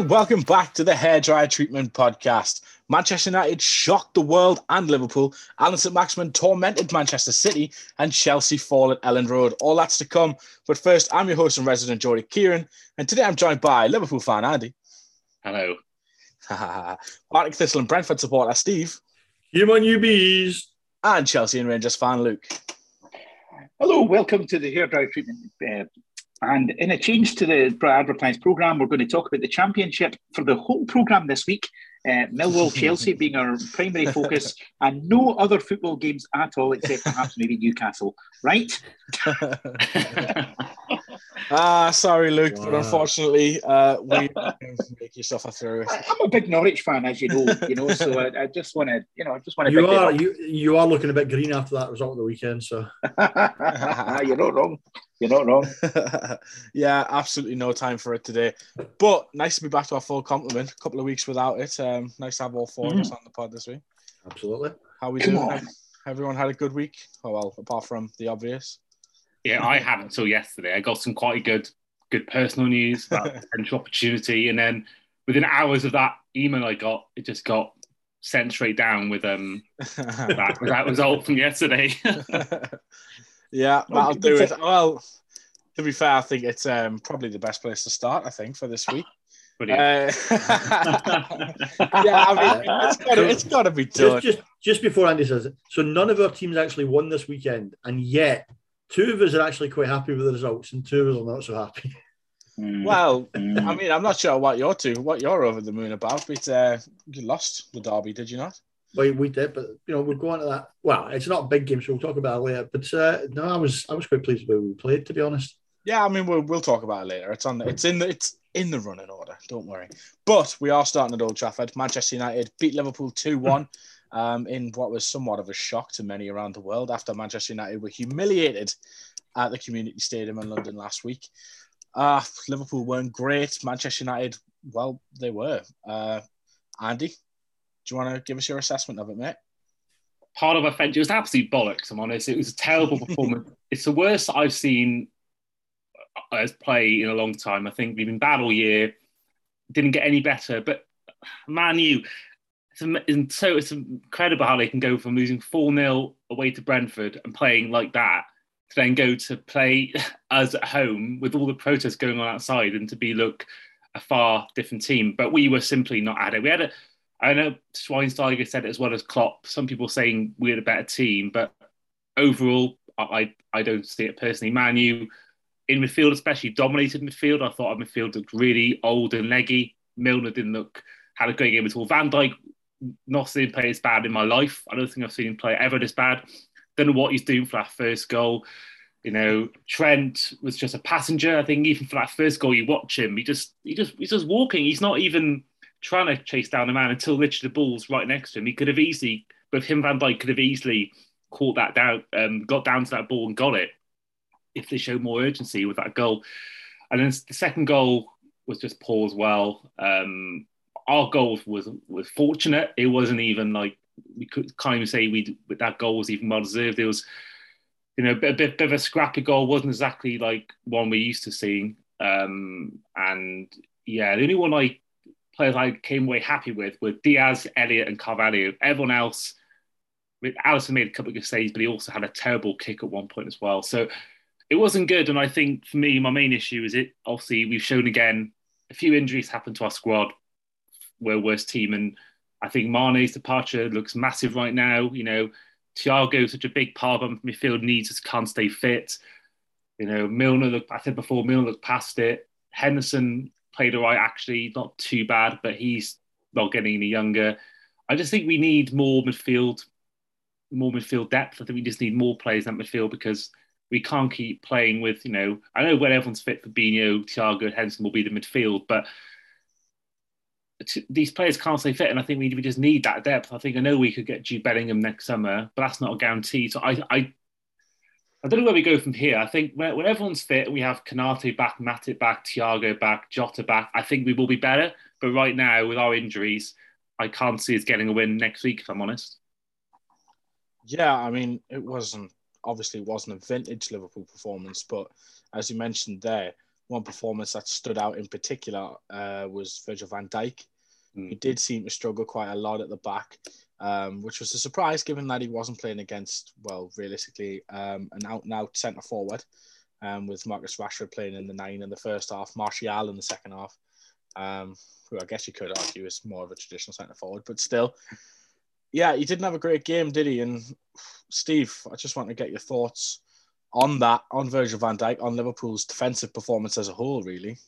Hello and welcome back to the Hairdryer Treatment Podcast. Manchester United shocked the world and Liverpool. Alan St. Maximin tormented Manchester City and Chelsea fall at Elland Road. All that's to come. But first, I'm your host and resident Geordie Kieran, and today I'm joined by Liverpool fan Andy. Hello. Partick Thistle and Brentford supporter Steve. You my newbies. And Chelsea and Rangers fan Luke. Hello, welcome to the Hairdryer Treatment uh, and in a change to the advertised programme, we're going to talk about the championship for the whole programme this week. Uh, Millwall Chelsea being our primary focus, and no other football games at all, except perhaps maybe Newcastle, right? ah, sorry, Luke, wow. but unfortunately, uh, we make yourself a through. I'm a big Norwich fan, as you know. You know, so I, I just want to, you know, I just want to. You are you, you are looking a bit green after that result of the weekend, so you're not wrong. You're not wrong. yeah, absolutely no time for it today. But nice to be back to our full complement. A couple of weeks without it. Um, nice to have all four mm. of us mm. on the pod this week. Absolutely. How we Come doing? On. Everyone had a good week. Oh well, apart from the obvious. Yeah, I hadn't until yesterday. I got some quite good, good personal news about potential opportunity, and then within hours of that email I got, it just got sent straight down with um that, that result from yesterday. Yeah, that'll do it. Well, to be fair, I think it's um, probably the best place to start. I think for this week. Uh, yeah, I mean, it's got to, it's got to be done. Just, just, just before Andy says it, so none of our teams actually won this weekend, and yet two of us are actually quite happy with the results, and two of us are not so happy. Hmm. Well, hmm. I mean, I'm not sure what you're to, what you're over the moon about, but uh, you lost the derby, did you not? we, we did, but you know, we'll go on to that. Well, it's not a big game, so we'll talk about it later. But uh, no, I was I was quite pleased with how we played, to be honest. Yeah, I mean, we'll we'll talk about it later. It's on the, it's in the it's in the running order. Don't worry. But we are starting at Old Trafford. Manchester United beat Liverpool two one. Um, in what was somewhat of a shock to many around the world after Manchester United were humiliated at the Community Stadium in London last week. Uh, Liverpool weren't great. Manchester United, well, they were. Uh, Andy, do you want to give us your assessment of it, mate? Part of offense, it was absolute bollocks. I'm honest. It was a terrible performance. it's the worst I've seen as play in a long time. I think we've been bad all year. Didn't get any better, but man, you. So it's incredible how they can go from losing 4 0 away to Brentford and playing like that to then go to play us at home with all the protests going on outside and to be look a far different team. But we were simply not at it. We had a I know Schweinsteiger said it as well as Klopp. Some people saying we had a better team, but overall, I I don't see it personally. Manu in midfield, especially dominated midfield. I thought our midfield looked really old and leggy. Milner didn't look had a great game at all. Van Dijk not seen play as bad in my life. I don't think I've seen him play ever this bad. Don't know what he's doing for that first goal. You know, Trent was just a passenger. I think even for that first goal, you watch him. He just he just he's just walking. He's not even trying to chase down a man until literally the ball's right next to him. He could have easily, but him Van Dijk could have easily caught that down, um, got down to that ball and got it if they showed more urgency with that goal. And then the second goal was just poor as well. Um, our goal was was fortunate. It wasn't even like we could can't even say we that goal was even well deserved. It was, you know, a bit, a bit of a scrappy goal. wasn't exactly like one we're used to seeing. Um, and yeah, the only one I players I came away happy with were Diaz, Elliott, and Carvalho. Everyone else, Alisson made a couple of good saves, but he also had a terrible kick at one point as well. So it wasn't good. And I think for me, my main issue is it. Obviously, we've shown again a few injuries happened to our squad. We're worst team, and I think Mane's departure looks massive right now. You know, Thiago, such a big part of midfield, needs just can't stay fit. You know, Milner looked. I said before, Milner looked past it. Henderson played all right, actually, not too bad, but he's not getting any younger. I just think we need more midfield, more midfield depth. I think we just need more players in that midfield because we can't keep playing with, you know, I know when everyone's fit, Fabinho, Thiago, Henderson will be the midfield, but these players can't stay fit, and I think we, we just need that depth. I think I know we could get Jude Bellingham next summer, but that's not a guarantee. So I, I I don't know where we go from here. I think when, when everyone's fit, we have Konate back, Matip back, Thiago back, Jota back. I think we will be better. But right now, with our injuries, I can't see us getting a win next week. If I'm honest. Yeah, I mean, it wasn't obviously it wasn't a vintage Liverpool performance, but as you mentioned there, one performance that stood out in particular uh, was Virgil van Dijk. Mm. He did seem to struggle quite a lot at the back, um, which was a surprise given that he wasn't playing against, well, realistically, um, an out and out centre forward, um, with Marcus Rashford playing in the nine in the first half, Martial in the second half, um, who I guess you could argue is more of a traditional centre forward, but still. Yeah, he didn't have a great game, did he? And Steve, I just want to get your thoughts on that, on Virgil van Dijk, on Liverpool's defensive performance as a whole, really.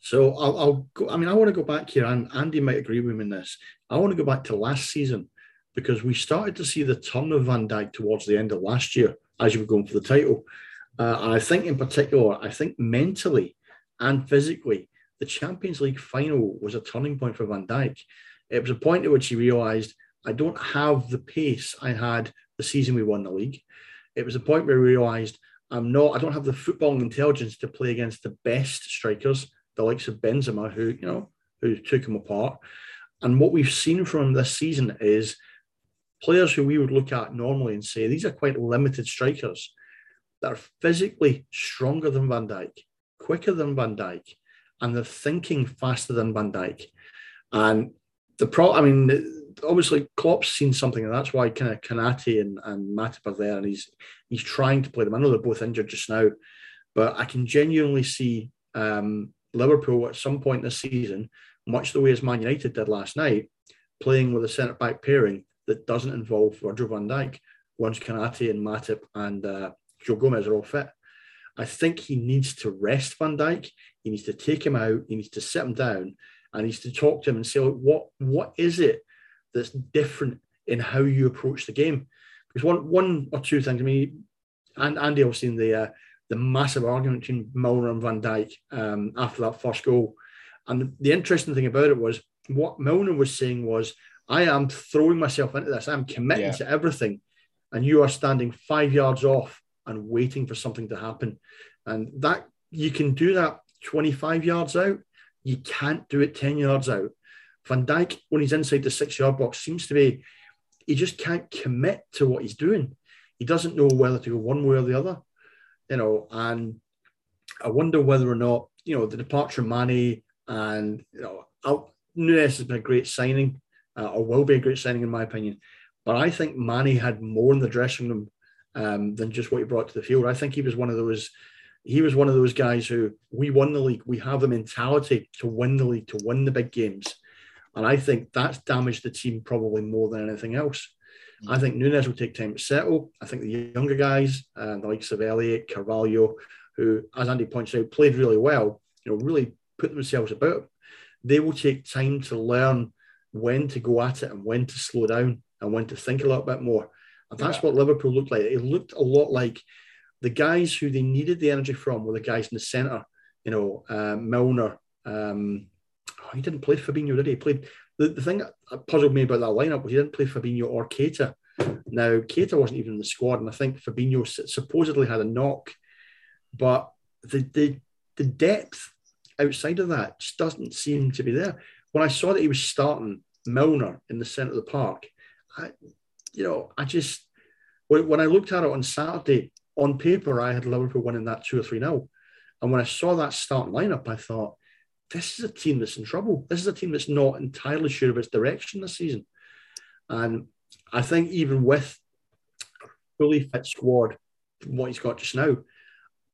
So I'll, I'll go. I mean, I want to go back here, and Andy might agree with me in this. I want to go back to last season because we started to see the turn of Van Dijk towards the end of last year as you were going for the title. Uh, and I think, in particular, I think mentally and physically, the Champions League final was a turning point for Van Dijk. It was a point at which he realised I don't have the pace I had the season we won the league. It was a point where he realised I'm not. I don't have the footballing intelligence to play against the best strikers the likes of Benzema, who you know who took him apart. And what we've seen from this season is players who we would look at normally and say these are quite limited strikers that are physically stronger than Van Dijk, quicker than Van Dijk, and they're thinking faster than Van Dijk. And the pro, I mean, obviously Klopp's seen something, and that's why kind of Konaté and, and Matip are there, and he's he's trying to play them. I know they're both injured just now, but I can genuinely see um, Liverpool at some point this season, much the way as Man United did last night, playing with a centre back pairing that doesn't involve Virgil van Dijk once Konaté and Matip and uh, Joe Gomez are all fit. I think he needs to rest Van Dijk. He needs to take him out. He needs to sit him down and he needs to talk to him and say, what, what is it that's different in how you approach the game? Because one, one or two things, I mean, and Andy was in the uh, the massive argument between Milner and Van Dijk um, after that first goal. And the, the interesting thing about it was what Milner was saying was, I am throwing myself into this. I'm committing Yeah. to everything. And you are standing five yards off and waiting for something to happen. And that you can do that 25 yards out. You can't do it 10 yards out. Van Dijk, when he's inside the six yard box, seems to be, he just can't commit to what he's doing. He doesn't know whether to go one way or the other you know, and I wonder whether or not, you know, the departure of Mane and, you know, I'll, Núñez has been a great signing, uh, or will be a great signing in my opinion. But I think Mane had more in the dressing room um, than just what he brought to the field. I think he was one of those, he was one of those guys who we won the league. We have the mentality to win the league, to win the big games. And I think that's damaged the team probably more than anything else. I think Núñez will take time to settle. I think the younger guys, uh, the likes of Elliott, Carvalho, who, as Andy points out, played really well, you know, really put themselves about. They will take time to learn when to go at it and when to slow down and when to think a little bit more. And that's Yeah. what Liverpool looked like. It looked a lot like the guys who they needed the energy from were the guys in the centre, you know, uh, Milner. Um, he didn't play Fabinho, did he? He played the, the thing that puzzled me about that lineup was he didn't play Fabinho or Keita. Now, Keita wasn't even in the squad, and I think Fabinho supposedly had a knock, but the, the, the depth outside of that just doesn't seem to be there. When I saw that he was starting Milner in the centre of the park, I, you know, I just, when, when I looked at it on Saturday, on paper, I had Liverpool winning that 2 or 3 0. And when I saw that starting lineup, I thought, this is a team that's in trouble. This is a team that's not entirely sure of its direction this season. And I think even with a fully fit squad, what he's got just now,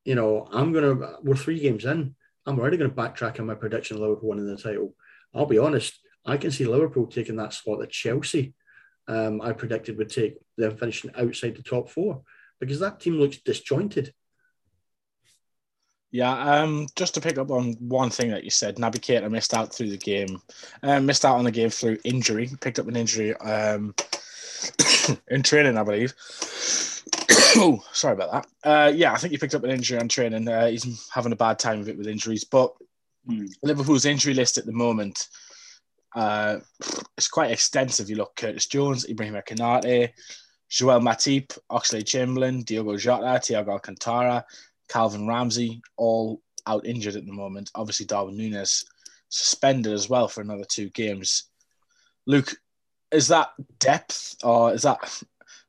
you know, I'm gonna we're three games in. I'm already gonna backtrack on my prediction of Liverpool winning the title. I'll be honest, I can see Liverpool taking that spot that Chelsea um, I predicted would take them finishing outside the top four because that team looks disjointed. Yeah, um, just to pick up on one thing that you said, Naby Keita missed out through the game, um, missed out on the game through injury, picked up an injury um, in training, I believe. oh, sorry about that. Uh, yeah, I think he picked up an injury on training. Uh, he's having a bad time of it with injuries, but Hmm. Liverpool's injury list at the moment uh, it's quite extensive. You look Curtis Jones, Ibrahim Konaté, Joel Matip, Oxlade-Chamberlain, Diogo Jota, Thiago Alcantara, Calvin Ramsey, all out injured at the moment. Obviously, Darwin Núñez suspended as well for another two games. Luke, is that depth or is that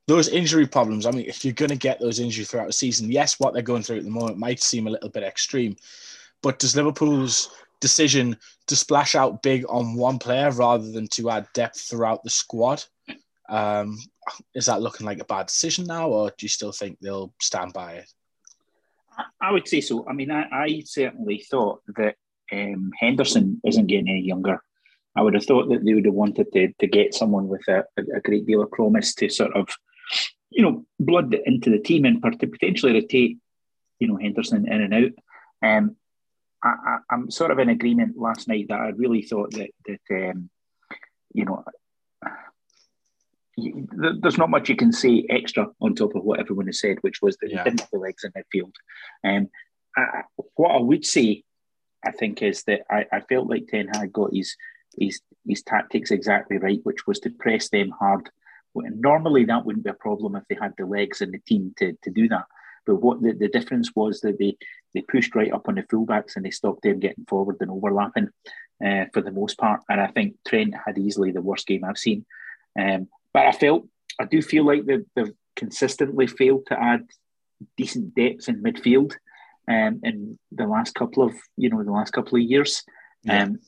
those injury problems? I mean, if you're going to get those injuries throughout the season, yes, what they're going through at the moment might seem a little bit extreme, but does Liverpool's decision to splash out big on one player rather than to add depth throughout the squad? Um, is that looking like a bad decision now, or do you still think they'll stand by it? I would say so. I mean, I, I certainly thought that um, Henderson isn't getting any younger. I would have thought that they would have wanted to, to get someone with a, a great deal of promise to sort of, you know, blood into the team and potentially rotate, you know, Henderson in and out. Um, I, am sort of in agreement last night that I really thought that that um, you know there's not much you can say extra on top of what everyone has said, which was that yeah. didn't have the legs in midfield. Um, I, what I would say, I think, is that I, I felt like Ten Hag got his his his tactics exactly right, which was to press them hard. Normally, that wouldn't be a problem if they had the legs in the team to, to do that. But what the, the difference was that they they pushed right up on the fullbacks and they stopped them getting forward and overlapping uh, for the most part. And I think Trent had easily the worst game I've seen. Um, but I felt, I do feel like they've, they've consistently failed to add decent depth in midfield um, in the last couple of, you know, the last couple of years. Yeah. Um,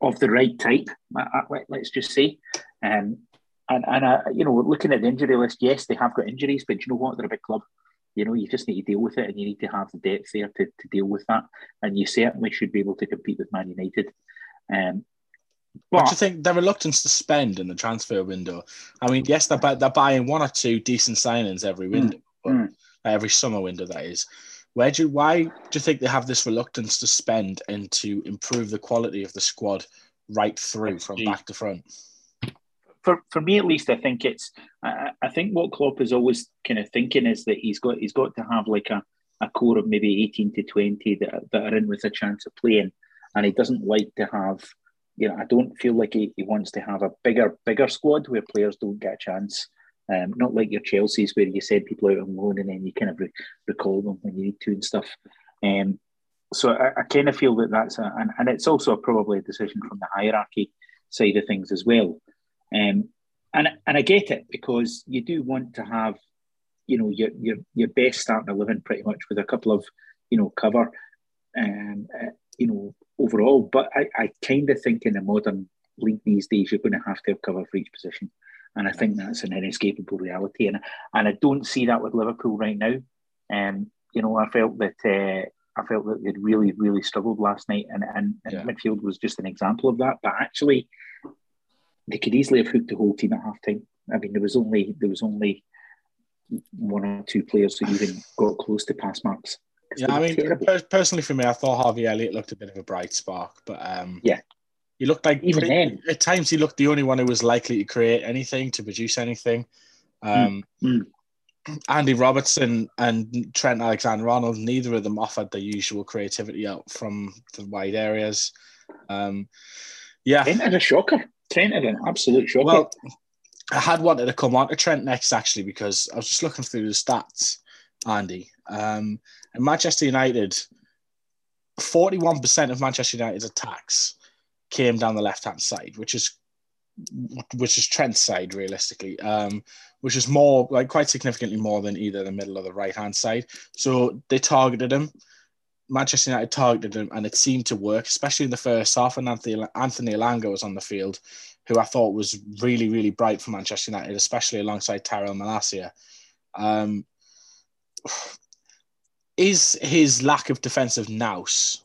of the right type, let's just say. Um, and, and uh, you know, looking at the injury list, yes, they have got injuries, but you know what? They're a big club. You know, you just need to deal with it and you need to have the depth there to, to deal with that. And you certainly should be able to compete with Man United. Um, but, what do you think their reluctance to spend in the transfer window? I mean, yes, they're, they're buying one or two decent signings every window, mm, mm. every summer window, that is. Where do you, why do you think they have this reluctance to spend and to improve the quality of the squad right through from back to front? For, for me at least, I think it's I, I think what Klopp is always kind of thinking is that he's got he's got to have like a, a core of maybe eighteen to twenty that, that are in with a chance of playing, and he doesn't like to have you know, I don't feel like he, he wants to have a bigger, bigger squad where players don't get a chance. Um, not like your Chelsea's where you send people out on loan and then you kind of re- recall them when you need to and stuff. Um, so I, I kind of feel that that's a, and, and it's also probably a decision from the hierarchy side of things as well. Um, and and I get it because you do want to have, you know, your your your best starting eleven pretty much with a couple of, you know, cover, um, you know, overall. But I, I kind of think in the modern league these days, you're going to have to have cover for each position. And I think that's an inescapable reality. And, and I don't see that with Liverpool right now. Um, you know, I felt that uh, I felt that they'd really, really struggled last night, and, and, and yeah. midfield was just an example of that. But actually, they could easily have hooked the whole team at half time. I mean, there was only there was only one or two players who even got close to pass marks. Yeah, I mean, personally for me, I thought Harvey Elliott looked a bit of a bright spark, but um, yeah, he looked like even then at times he looked the only one who was likely to create anything, to produce anything. Um, mm. Andy Robertson and Trent Alexander-Arnold, neither of them offered the usual creativity out from the wide areas. Um, yeah, Trent had a shocker. Trent had an absolute shocker. Well, I had wanted to come on to Trent next actually because I was just looking through the stats, Andy. Um, and Manchester United, 41% of Manchester United's attacks came down the left hand side, which is which is Trent's side realistically, um, which is more like quite significantly more than either the middle or the right hand side. So they targeted him. Manchester United targeted him, and it seemed to work, especially in the first half. And Anthony, Anthony Elanga was on the field, who I thought was really, really bright for Manchester United, especially alongside Tyrell Malacia. Um, is his lack of defensive nous,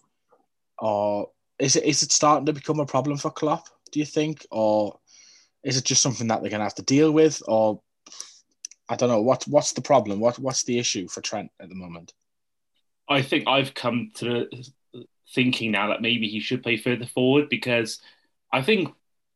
or is it is it starting to become a problem for Klopp? Do you think, or is it just something that they're going to have to deal with, or I don't know what what's the problem? What what's the issue for Trent at the moment? I think I've come to thinking now that maybe he should play further forward because I think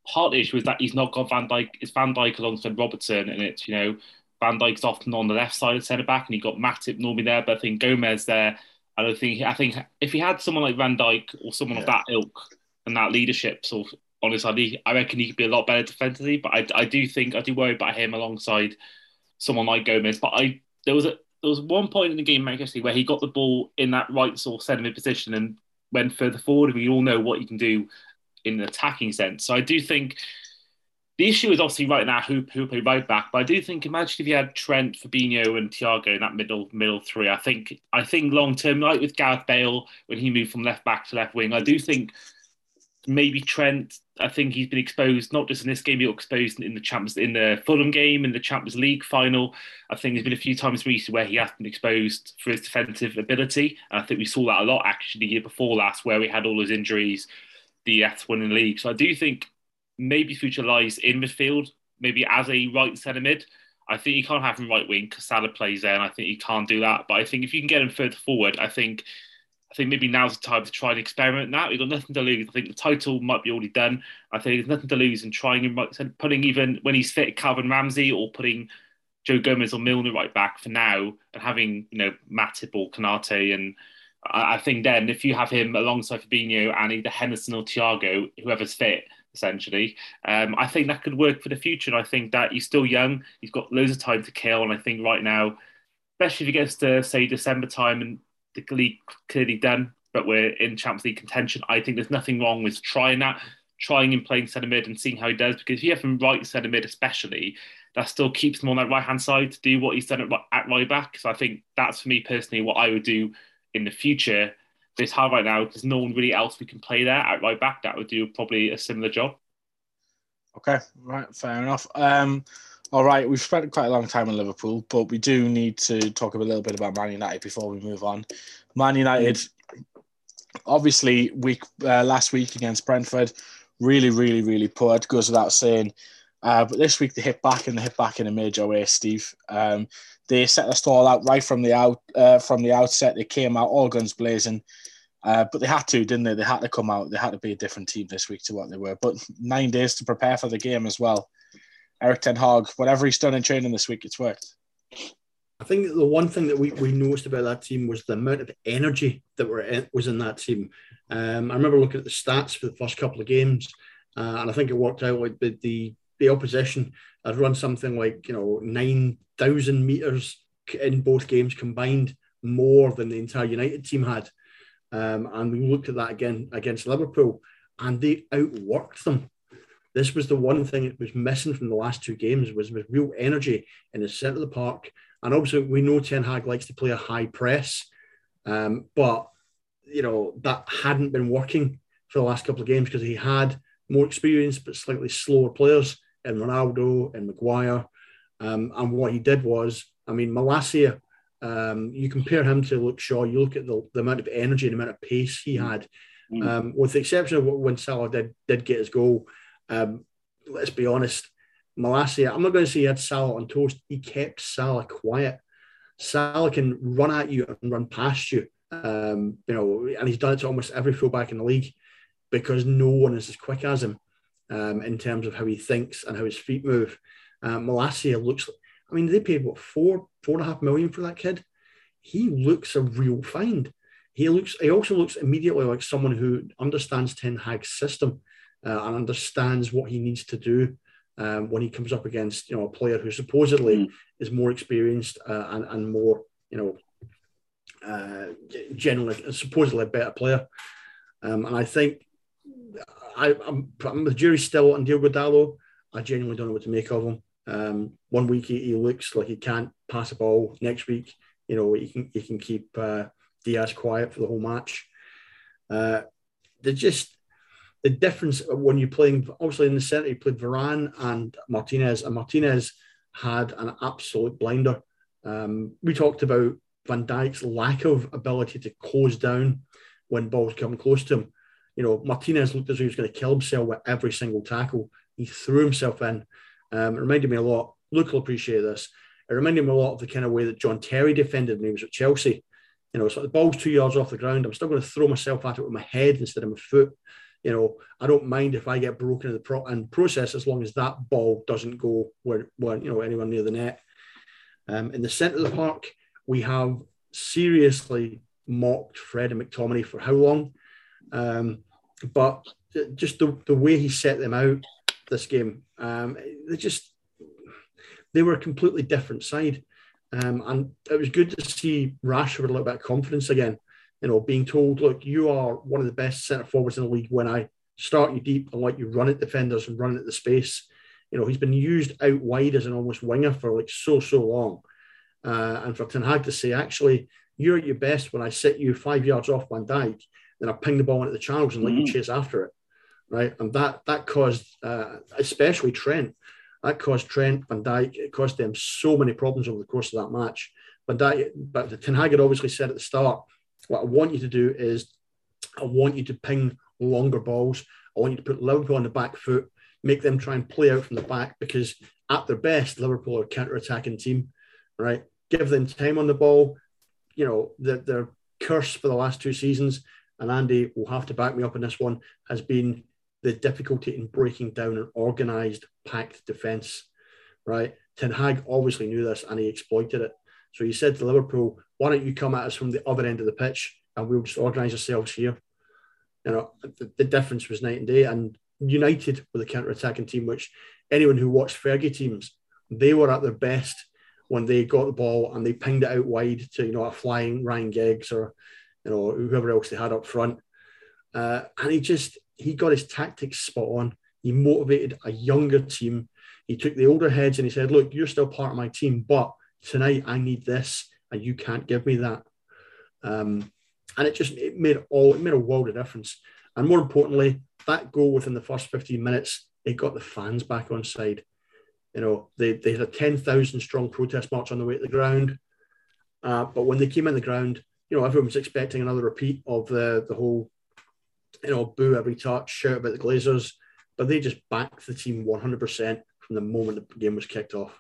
part of the issue is that he's not got Van Dijk. It's Van Dijk alongside Robertson, and it's you know Van Dijk's often on the left side of centre back, and he got Matip normally there. But I think Gomez there. I don't think. I think if he had someone like Van Dijk or someone yeah. of that ilk and that leadership sort of on his side, I reckon he could be a lot better defensively. But I, I do think I do worry about him alongside someone like Gomez. But I there was a there was one point in the game Manchester where he got the ball in that right sort of centre mid position and went further forward. And we all know what he can do in an attacking sense. So I do think the issue is obviously right now who who play right back. But I do think imagine if you had Trent, Fabinho, and Thiago in that middle middle three. I think I think long term, like with Gareth Bale when he moved from left back to left wing, I do think maybe Trent. I think he's been exposed not just in this game, he got exposed in the Champions in the Fulham game in the Champions League final. I think there's been a few times recently where he has been exposed for his defensive ability. And I think we saw that a lot actually the year before last, where we had all those injuries, the F winning league. So I do think maybe future lies in midfield, maybe as a right centre mid. I think you can't have him right wing because Salah plays there, and I think you can't do that. But I think if you can get him further forward, I think I think maybe now's the time to try and experiment that. We've got nothing to lose. I think the title might be already done. I think there's nothing to lose in trying and putting even when he's fit Calvin Ramsey or putting Joe Gomez or Milner right back for now and having, you know, Matip or Konate. And I, I think then if you have him alongside Fabinho and either Henderson or Thiago, whoever's fit, essentially. Um, I think that could work for the future. And I think that he's still young. He's got loads of time to kill. And I think right now, especially if he gets to say December time and the league clearly done, but we're in Champions League contention, I think there's nothing wrong with trying that, trying and playing centre mid and seeing how he does. Because if you have him right centre mid, especially, that still keeps him on that right hand side to do what he's done at, at right back. So I think that's for me personally what I would do in the future it's hard right now because no one really else we can play there at right back that would do probably a similar job. Okay, right, fair enough. Um, all right, we've spent quite a long time in Liverpool, but we do need to talk a little bit about Man United before we move on. Man United, obviously, week uh, last week against Brentford, really, really, really poor. It goes without saying. Uh, but this week they hit back and they hit back in a major way, Steve. Um, they set the stall out right from the out uh, from the outset. They came out all guns blazing, uh, but they had to, didn't they? They had to come out. They had to be a different team this week to what they were. But nine days to prepare for the game as well. Erik Ten Hag, whatever he's done in training this week, it's worked. I think the one thing that we, we noticed about that team was the amount of energy that were in, was in that team. Um, I remember looking at the stats for the first couple of games, uh, and I think it worked out like the, the the opposition had run something like you know nine thousand meters in both games combined, more than the entire United team had. Um, and we looked at that again against Liverpool, and they outworked them. This was the one thing that was missing from the last two games was, was real energy in the centre of the park. And obviously, we know Ten Hag likes to play a high press, um, but you know that hadn't been working for the last couple of games because he had more experience but slightly slower players in Ronaldo and Maguire. Um, and what he did was, I mean, Malacia, um, you compare him to Luke Shaw, you look at the, the amount of energy and the amount of pace he mm. had, mm. um, with the exception of when Salah did, did get his goal. Um, let's be honest, Malacia, I'm not going to say he had Salah on toast, he kept Salah quiet. Salah can run at you and run past you. Um, you know, and he's done it to almost every fullback in the league because no one is as quick as him um, in terms of how he thinks and how his feet move. Uh, Malacia looks, I mean, they paid what, four, four and a half million for that kid? He looks a real find. He looks, he also looks immediately like someone who understands Ten Hag's system uh, and understands what he needs to do um, when he comes up against, you know, a player who supposedly mm. is more experienced uh, and, and more, you know, uh, generally supposedly a better player. Um, and I think I, I'm, I'm the jury's still on Diogo Dalot. I genuinely don't know what to make of him. Um, one week he, he, looks like he can't pass a ball. Next week, you know, he can he can keep uh, Diaz quiet for the whole match. Uh, they just the difference when you're playing obviously in the centre, he played Varane and Martinez, and Martinez had an absolute blinder. Um, we talked about Van Dijk's lack of ability to close down when balls come close to him. You know, Martinez looked as though he was going to kill himself with every single tackle. He threw himself in. Um, it reminded me a lot. Luke will appreciate this. It reminded me a lot of the kind of way that John Terry defended when he was at Chelsea. You know, so the ball's two yards off the ground. I'm still going to throw myself at it with my head instead of my foot. You know, I don't mind if I get broken in the pro- and process as long as that ball doesn't go where, where you know anywhere near the net. Um, in the centre of the park, we have seriously mocked Fred and McTominay for how long? Um, but just the, the way he set them out this game, um, they just they were a completely different side. Um, and it was good to see Rashford a little bit of confidence again. You know, being told, look, you are one of the best centre forwards in the league when I start you deep and let you run at defenders and run at the space. You know, he's been used out wide as an almost winger for like so, so long. Uh, and for Ten Hag to say, actually, you're at your best when I sit you five yards off Van Dijk, then I ping the ball into the channels and let mm-hmm. you chase after it. Right. And that that caused uh, especially Trent. That caused Trent, Van Dijk, it caused them so many problems over the course of that match. Van Dijk, but Ten Hag had obviously said at the start, what I want you to do is I want you to ping longer balls. I want you to put Liverpool on the back foot, make them try and play out from the back because at their best, Liverpool are a counter-attacking team, right? Give them time on the ball. You know, their, their curse for the last two seasons, and Andy will have to back me up on this one, has been the difficulty in breaking down an organised, packed defence, right? Ten Hag obviously knew this and he exploited it. So he said to Liverpool, why don't you come at us from the other end of the pitch and we'll just organise ourselves here? You know, the, the difference was night and day. And United with a counter-attacking team, which anyone who watched Fergie teams, they were at their best when they got the ball and they pinged it out wide to, you know, a flying Ryan Giggs or, you know, whoever else they had up front. Uh, and he just, he got his tactics spot on. He motivated a younger team. He took the older heads and he said, look, you're still part of my team, but tonight I need this and you can't give me that. Um, and it just it made all it made a world of difference. And more importantly, that goal within the first 15 minutes, it got the fans back on side. You know, they, they had a 10,000 strong protest march on the way to the ground. Uh, but when they came in the ground, you know, everyone was expecting another repeat of the, the whole, you know, boo every touch, shout about the Glazers. But they just backed the team 100% from the moment the game was kicked off.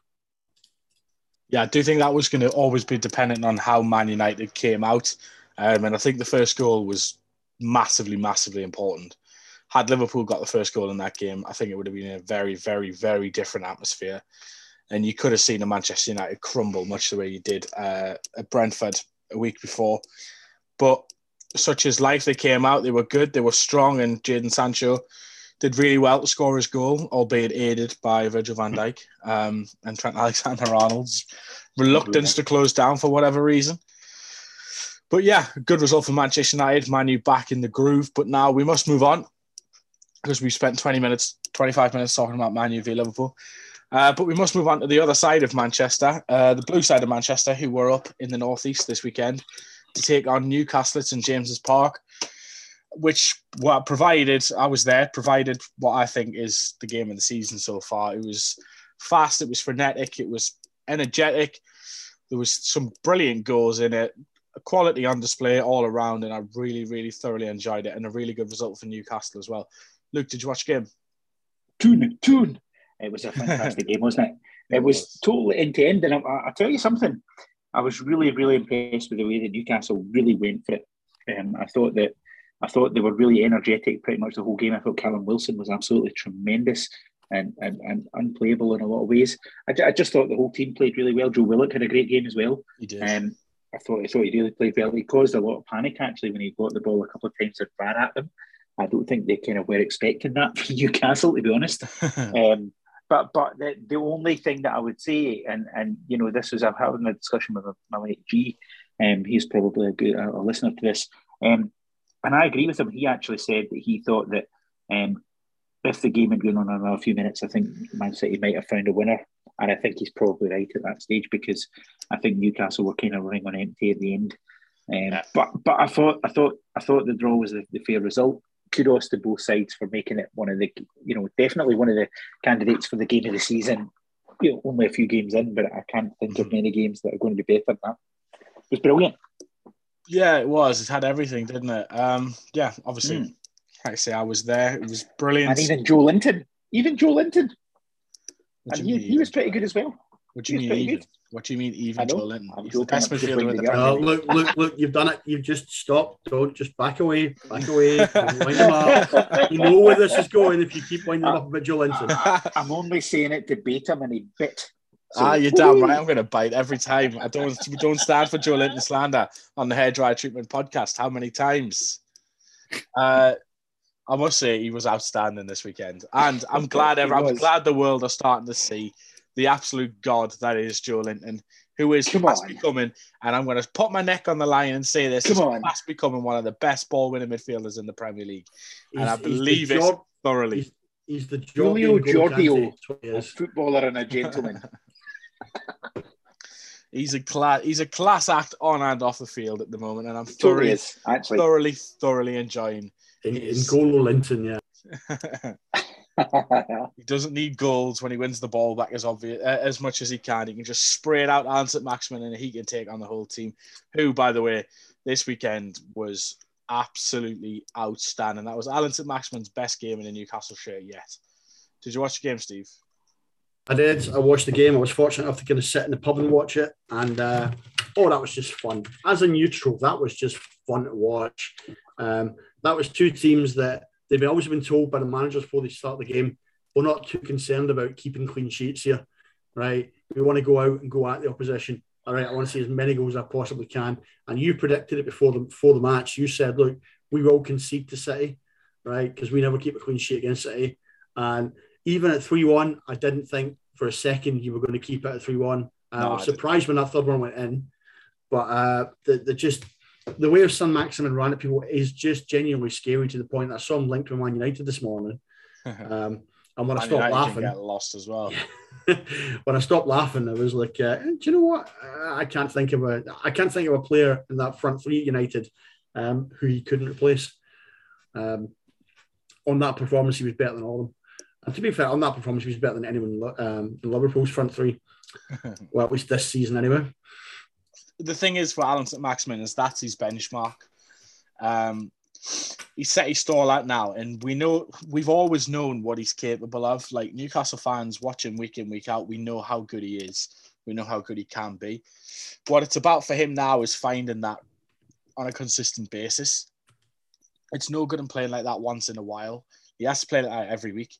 Yeah, I do think that was going to always be dependent on how Man United came out. Um, and I think the first goal was massively, massively important. Had Liverpool got the first goal in that game, I think it would have been a very, very, very different atmosphere. And you could have seen a Manchester United crumble much the way you did uh, at Brentford a week before. But such as life, they came out, they were good, they were strong, and Jadon Sancho did really well to score his goal, albeit aided by Virgil van Dijk um, and Trent Alexander Arnold's reluctance to close down for whatever reason. But yeah, good result for Manchester United. Manu back in the groove. But now we must move on because we spent 20 minutes, 25 minutes talking about Manu v Liverpool. Uh, but we must move on to the other side of Manchester, uh, the blue side of Manchester, who were up in the northeast this weekend to take on Newcastle at St James's Park, which what provided I was there, provided what I think is the game of the season so far. It was fast, it was frenetic, it was energetic. There was some brilliant goals in it a quality on display all around, and I really, really thoroughly enjoyed it, and a really good result for Newcastle as well. Luke, did you watch the game? Tune, tune. It was a fantastic game, wasn't it? It, it was, was totally end to end, and I, I, tell you something. I was really, really impressed with the way that Newcastle really went for it. Um, I thought that I thought they were really energetic pretty much the whole game. I thought Callum Wilson was absolutely tremendous and, and, and unplayable in a lot of ways. I, I just thought the whole team played really well. Joe Willock had a great game as well. He did. Um, I thought I thought he really played well. He caused a lot of panic actually when he got the ball a couple of times and ran at them. I don't think they kind of were expecting that from Newcastle, to be honest. um, but but the, the only thing that I would say, and and you know, this was I'm having a discussion with my mate G, um, he's probably a good a listener to this, um, and I agree with him. He actually said that he thought that um, if the game had gone on another few minutes, I think Man City might have found a winner. And I think he's probably right at that stage because I think Newcastle were kind of running on empty at the end. Um. But but I thought I thought I thought the draw was the, the, fair result. Kudos to both sides for making it one of the you know definitely one of the candidates for the game of the season. You know, only a few games in, but I can't think of many games that are going to be better than that. It was brilliant. Yeah, it was. It had everything, didn't it? Um, yeah, obviously, mm. like I say, I was there. It was brilliant. And even Joelinton, even Joelinton, and he, he was pretty good as well. What do you mean. What do you mean even Joelinton? He's the best midfielder in the Premier Look, look, look! You've done it. You've just stopped. Don't just back away. Back away. wind him up. You know where this is going if you keep winding him up about Joelinton. I'm only saying it to bait him, and he bit. So, ah, you're damn right. I'm going to bite every time. I don't don't stand for Joelinton slander on the hair dry treatment podcast. How many times? Uh, I must say he was outstanding this weekend, and I'm glad. Ever, I'm glad the world are starting to see the absolute god that is Joelinton, who is Come fast on. becoming. And I'm going to put my neck on the line and say this: Come on. fast becoming one of the best ball winning midfielders in the Premier League, and I believe it thoroughly. He's, He's the Julio Giorgio a footballer and a gentleman. he's a class. He's a class act on and off the field at the moment, and I'm thoroughly, is, thoroughly, thoroughly enjoying. in, in He's- Golo Linton, yeah. he doesn't need goals when he wins the ball back as obvious uh, as much as he can. He can just spray it out Ansett Maximin, and he can take on the whole team. Who, by the way, this weekend was absolutely outstanding. That was Alan St. Maximin's best game in a Newcastle shirt yet. Did you watch the game, Steve? I did. I watched the game. I was fortunate enough to kind of sit in the pub and watch it. And uh, oh, that was just fun. As a neutral, that was just fun to watch. Um, that was two teams that they've always been told by the managers before they start the game, we're not too concerned about keeping clean sheets here, right? We want to go out and go at the opposition. All right, I want to see as many goals as I possibly can. And you predicted it before the before the match. You said, look, we will concede to City, right? Because we never keep a clean sheet against City. And even at 3 1, I didn't think for a second you were going to keep it at 3 1. Uh, No, I I was surprised when that third one went in. But uh, the, the just the way of St. Maximin ran at people is just genuinely scary to the point that I saw him linked with Man United this morning. Um, and when I stopped laughing, get lost as well. when I stopped laughing, I was like, uh, "Do you know what? I can't think of a I can't think of a player in that front three at United um, who he couldn't replace." Um, on that performance, he was better than all of them. And to be fair, on that performance, he was better than anyone in um, in Liverpool's front three. well, at least this season, anyway. The thing is for Alan St. Maximin is that's his benchmark. Um, he set his stall out now, and we know we've always known what he's capable of. Like Newcastle fans watching week in week out, we know how good he is. We know how good he can be. What it's about for him now is finding that on a consistent basis. It's no good in playing like that once in a while. He has to play like that every week.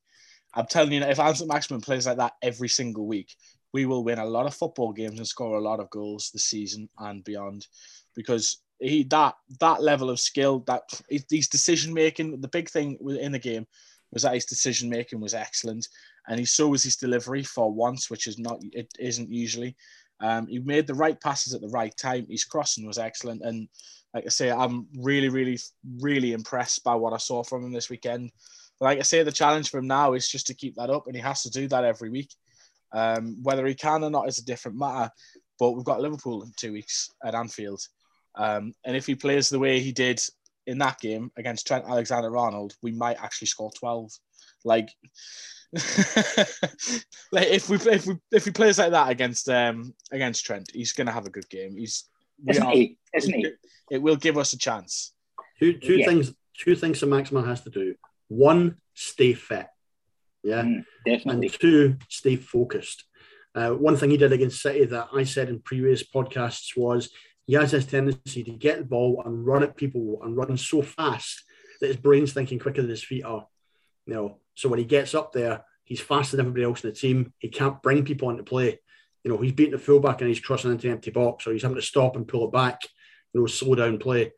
I'm telling you, if Alan St. Maximin plays like that every single week, we will win a lot of football games and score a lot of goals this season and beyond because he that that level of skill that his decision making the big thing in the game was that his decision making was excellent and he so was his delivery for once which is not it isn't usually. Um, he made the right passes at the right time. His crossing was excellent and like I say I'm really really really impressed by what I saw from him this weekend. But like I say the challenge for him now is just to keep that up and he has to do that every week um, whether he can or not is a different matter. But we've got Liverpool in two weeks at Anfield. Um, and if he plays the way he did in that game against Trent Alexander Arnold, we might actually score 12. Like, like if we if we if he plays like that against um against Trent, he's gonna have a good game. He's Isn't are- he? Isn't he? It will give us a chance. Two two Yeah. things two things that Maximin has to do. One, stay fit. Yeah. Mm, definitely. and two, stay focused. Uh, one thing he did against City that I said in previous podcasts was he has this tendency to get the ball and run at people and run so fast that his brain's thinking quicker than his feet are. You know, so when he gets up there, he's faster than everybody else in the team. He can't bring people into play. You know, he's beating the fullback and he's crossing into empty box, or he's having to stop and pull it back. You know, slow down play.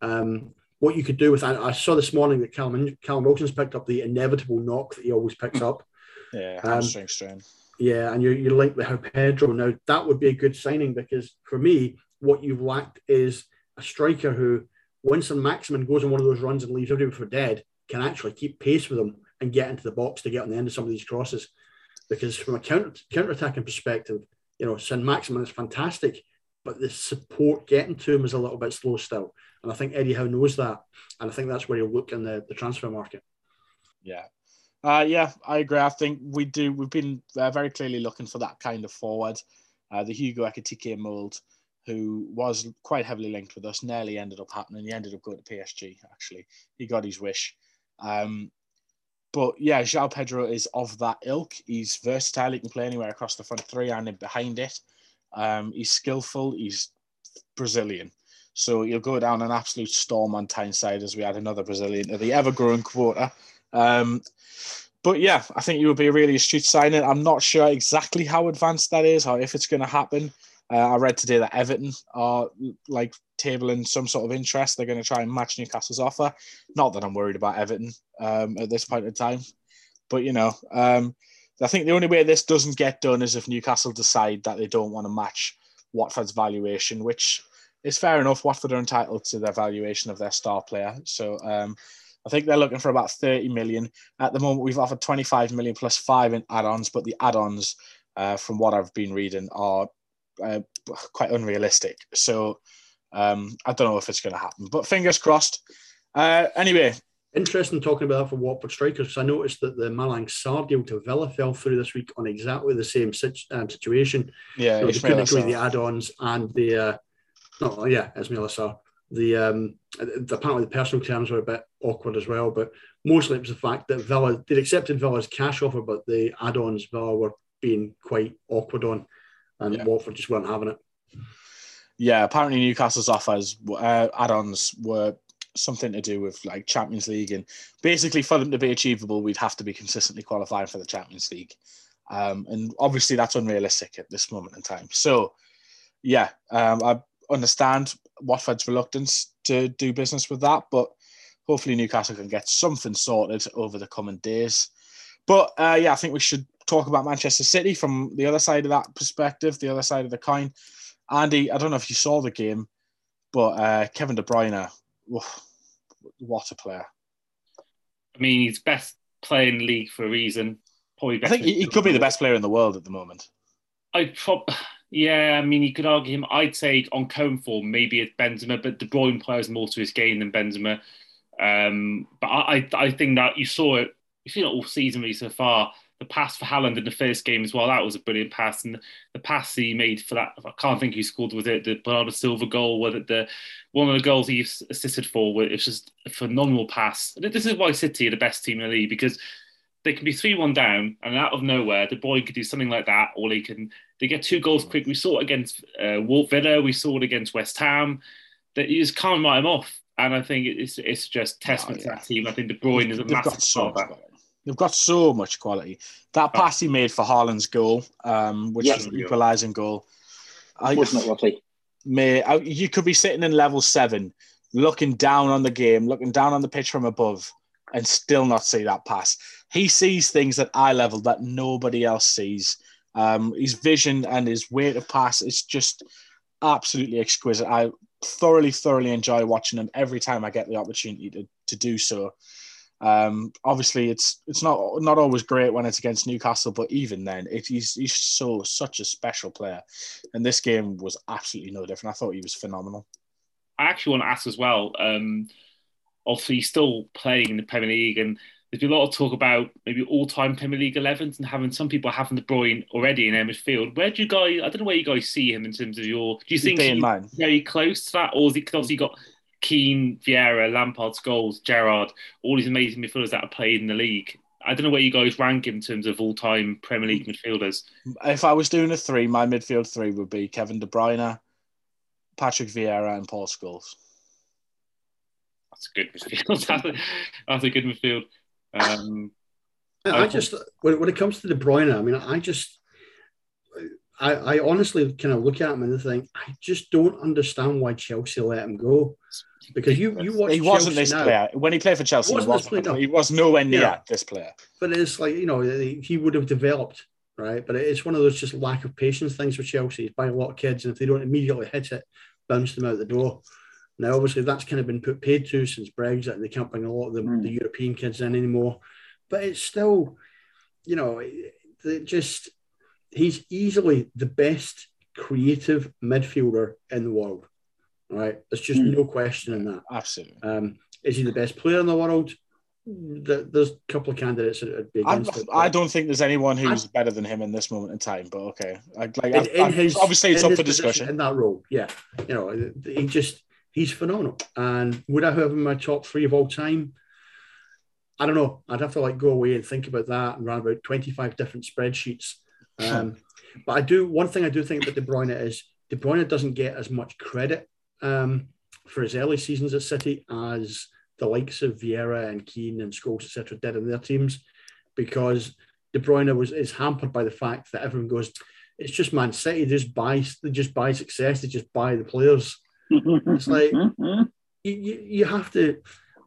Um, what you could do with I, I saw this morning that Callum, Callum Wilson's picked up the inevitable knock that he always picks up. Yeah, Um, hamstring strain. Yeah, and you're, you're linked with João Pedro now. That would be a good signing because for me, what you've lacked is a striker who, once a Maximin goes on one of those runs and leaves everybody for dead, can actually keep pace with them and get into the box to get on the end of some of these crosses. Because from a counter counter attacking perspective, you know, St. Maximin is fantastic, but the support getting to him is a little bit slow still. And I think Eddie Howe knows that. And I think that's where he'll look in the, the transfer market. Yeah. Uh, yeah, I agree. I think we do. We've been uh, very clearly looking for that kind of forward. Uh, the Hugo Ekitike mold, who was quite heavily linked with us, nearly ended up happening. He ended up going to PSG, actually. He got his wish. Um, but yeah, João Pedro is of that ilk. He's versatile. He can play anywhere across the front three and behind it. Um, he's skillful. He's Brazilian. So he'll go down an absolute storm on Tyneside as we add another Brazilian to the ever growing quota. Um, but yeah, I think you would be a really astute signing. I'm not sure exactly how advanced that is or if it's going to happen. Uh, I read today that Everton are like tabling some sort of interest. They're going to try and match Newcastle's offer. Not that I'm worried about Everton um, at this point in time, but you know, um, I think the only way this doesn't get done is if Newcastle decide that they don't want to match Watford's valuation, which is fair enough. Watford are entitled to their valuation of their star player. So um, I think they're looking for about 30 million. At the moment, we've offered 25 million plus five in add-ons, but the add-ons, uh, from what I've been reading, are uh, quite unrealistic. So um, I don't know if it's going to happen, but fingers crossed. Uh, anyway, Interesting talking about that for Watford strikers because I noticed that the Malang Sarr deal to Villa fell through this week on exactly the same situ- um, situation. Yeah, they couldn't agree the add-ons and the uh, no, yeah, Ismaila Sarr. The um, apparently the personal terms were a bit awkward as well, but mostly it was the fact that Villa they'd accepted Villa's cash offer, but the add-ons Villa were being quite awkward on, and yeah. Watford just weren't having it. Yeah, apparently Newcastle's offers uh, add-ons were something to do with like Champions League, and basically for them to be achievable, we'd have to be consistently qualifying for the Champions League, um, and obviously that's unrealistic at this moment in time. So, yeah, um, I understand Watford's reluctance to do business with that, but hopefully Newcastle can get something sorted over the coming days. But uh, yeah, I think we should talk about Manchester City from the other side of that perspective, the other side of the coin. Andy, I don't know if you saw the game, but uh, Kevin De Bruyne what a player! I mean, he's best playing league for a reason. Probably I think he, he could be the best player in the world at the moment. I prob yeah, I mean, you could argue him. I'd say on cone form, maybe it's Benzema, but De Bruyne plays more to his game than Benzema. Um, but I, I think that you saw it, you've seen it all season really so far the pass for Haaland in the first game as well. That was a brilliant pass, and the pass he made for that I can't think who scored with it. The Bernardo Silva goal, whether the one of the goals he assisted for, It was just a phenomenal pass. And this is why City are the best team in the league because they can be three one down, and out of nowhere, the boy could do something like that, or they can they get two goals quick. We saw it against uh, Walt Villa, we saw it against West Ham. That you just can't write him off. And I think it's it's just testament oh, yeah. to that team. I think De Bruyne is a They've massive so They've got so much quality. That oh. pass he made for Haaland's goal, um, which was an equalising goal. I, Wasn't it lovely? May I, you could be sitting in level seven, looking down on the game, looking down on the pitch from above, and still not see that pass. He sees things at eye level that nobody else sees. Um, his vision and his way to pass is just absolutely exquisite. I thoroughly, thoroughly enjoy watching him every time I get the opportunity to, to do so. Um, obviously, it's it's not not always great when it's against Newcastle, but even then, it, he's he's so such a special player, and this game was absolutely no different. I thought he was phenomenal. I actually want to ask as well. Um, obviously, he's still playing in the Premier League, and there's been a lot of talk about maybe all-time Premier League 11s and having some people having De Bruyne already in their midfield. Where do you guys? I don't know where you guys see him in terms of your. Do you think he's very close to that, or is he Because obviously got Keane, Vieira, Lampard, Scholes, Gerrard, all these amazing midfielders that have played in the league. I don't know where you guys rank in terms of all-time Premier League midfielders. If I was doing a three, my midfield three would be Kevin De Bruyne, Patrick Vieira, and Paul Scholes. That's a good midfield. that's, a, that's a good midfield. Um, I, I just when, when it comes to De Bruyne, I mean, I just I, I honestly kind of look at him and think I just don't understand why Chelsea let him go. Because you you watch he wasn't Chelsea this now, player when he played for Chelsea. He wasn't, wasn't he was nowhere near yeah. this player. But it's like you know he would have developed right. But it's one of those just lack of patience things for Chelsea. He's buying a lot of kids, and if they don't immediately hit it, bounce them out the door. Now, obviously, that's kind of been put paid to since Brexit, and they can't bring a lot of the, mm. the European kids in anymore. But it's still, you know, just he's easily the best creative midfielder in the world. Right, there's just mm. no question in that. Absolutely. Um, is he the best player in the world? There's a couple of candidates that would be against I, it. I don't think there's anyone who's I, better than him in this moment in time. But okay, I, like in, in his, obviously it's up for discussion in that role. Yeah, you know, he just he's phenomenal. And would I have him in my top three of all time? I don't know. I'd have to like go away and think about that and run about 25 different spreadsheets um, but I do one thing I do think about De Bruyne is De Bruyne doesn't get as much credit um, for his early seasons at City as the likes of Vieira and Keane and Scholes, etc., did in their teams, because De Bruyne was is hampered by the fact that everyone goes, it's just Man City, they just buy they just buy success, they just buy the players. it's like you, you, you have to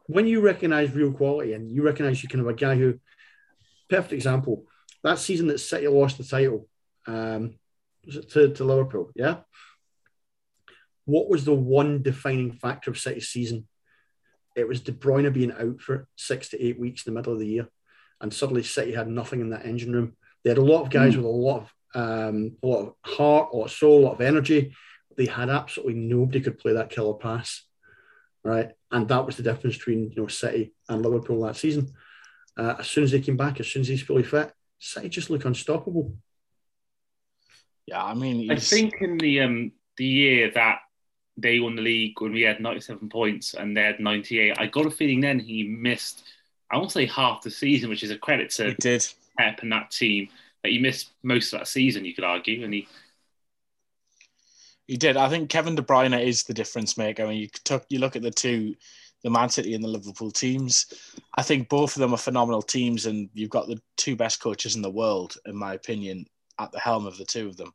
when you recognize real quality and you recognize you kind of a guy who perfect example that season that City lost the title um, to, to Liverpool, yeah. What was the one defining factor of City's season? it was De Bruyne being out for six to eight weeks in the middle of the year, and suddenly City had nothing in that engine room. They had a lot of guys mm. with a lot of um, a lot of heart, a lot of soul, a lot of energy. They had absolutely nobody could play that killer pass, right? And that was the difference between you know City and Liverpool that season. Uh, as soon as they came back, as soon as he's fully fit, City just look unstoppable. Yeah, I mean, I think in the um the year that they won the league when we had 97 points and they had 98, I got a feeling then he missed, I won't say half the season, which is a credit to he did. Pep and that team. But he missed most of that season, you could argue, and he he did. I think Kevin De Bruyne is the difference maker. I mean, you took you look at the two, the Man City and the Liverpool teams. I think both of them are phenomenal teams, and you've got the two best coaches in the world, in my opinion, at the helm of the two of them.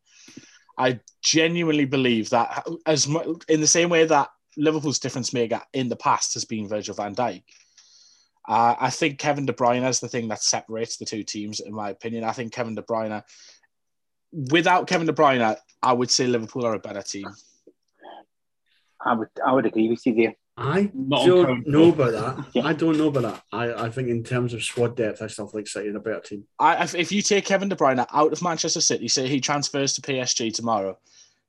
I genuinely believe that as in the same way that Liverpool's difference maker in the past has been Virgil van Dijk. Uh, I think Kevin De Bruyne is the thing that separates the two teams, in my opinion. I think Kevin De Bruyne, without Kevin De Bruyne, I would say Liverpool are a better team. I would, I would agree with you there. I Not don't know about that. yeah. I don't know about that. I, I think in terms of squad depth, I still think City are a better team. I, if you take Kevin De Bruyne out of Manchester City, say he transfers to PSG tomorrow,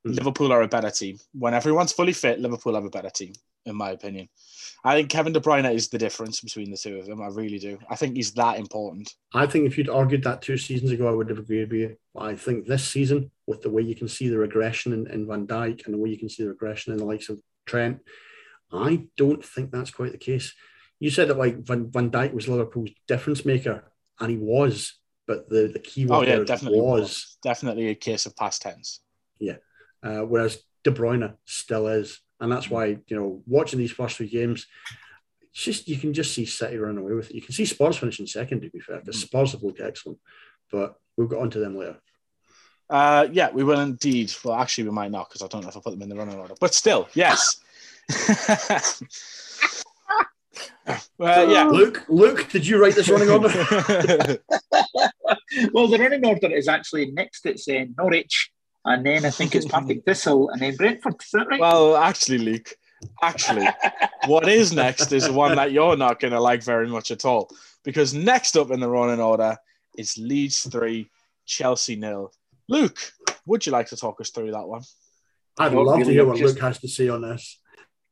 mm. Liverpool are a better team. When everyone's fully fit, Liverpool have a better team, in my opinion. I think Kevin De Bruyne is the difference between the two of them. I really do. I think he's that important. I think if you'd argued that two seasons ago, I would have agreed with you. But I think this season, with the way you can see the regression in, in Van Dijk and the way you can see the regression in the likes of Trent, I don't think that's quite the case. You said that like Van, Van Dijk was Liverpool's difference maker, and he was, but the, the key word oh, yeah, definitely was, was, definitely a case of past tense. Yeah. Uh, whereas De Bruyne still is. And that's why, you know, watching these first three games, it's just you can just see City run away with it. You can see Spurs finishing second, to be fair, because mm. Spurs have looked excellent. But we'll get onto them later. Uh, yeah, we will indeed. Well, actually, we might not because I don't know if I put them in the running order. But still, yes. uh, yeah, Luke. Luke, did you write this running order? well, the running order is actually next. It's uh, Norwich, and then I think it's Partick Thistle, and then Brentford. Is that right? Well, actually, Luke, actually, what is next is one that you're not going to like very much at all, because next up in the running order is Leeds three, Chelsea nil. Luke, would you like to talk us through that one? I'd love really, to hear what just, Luke has to say on this.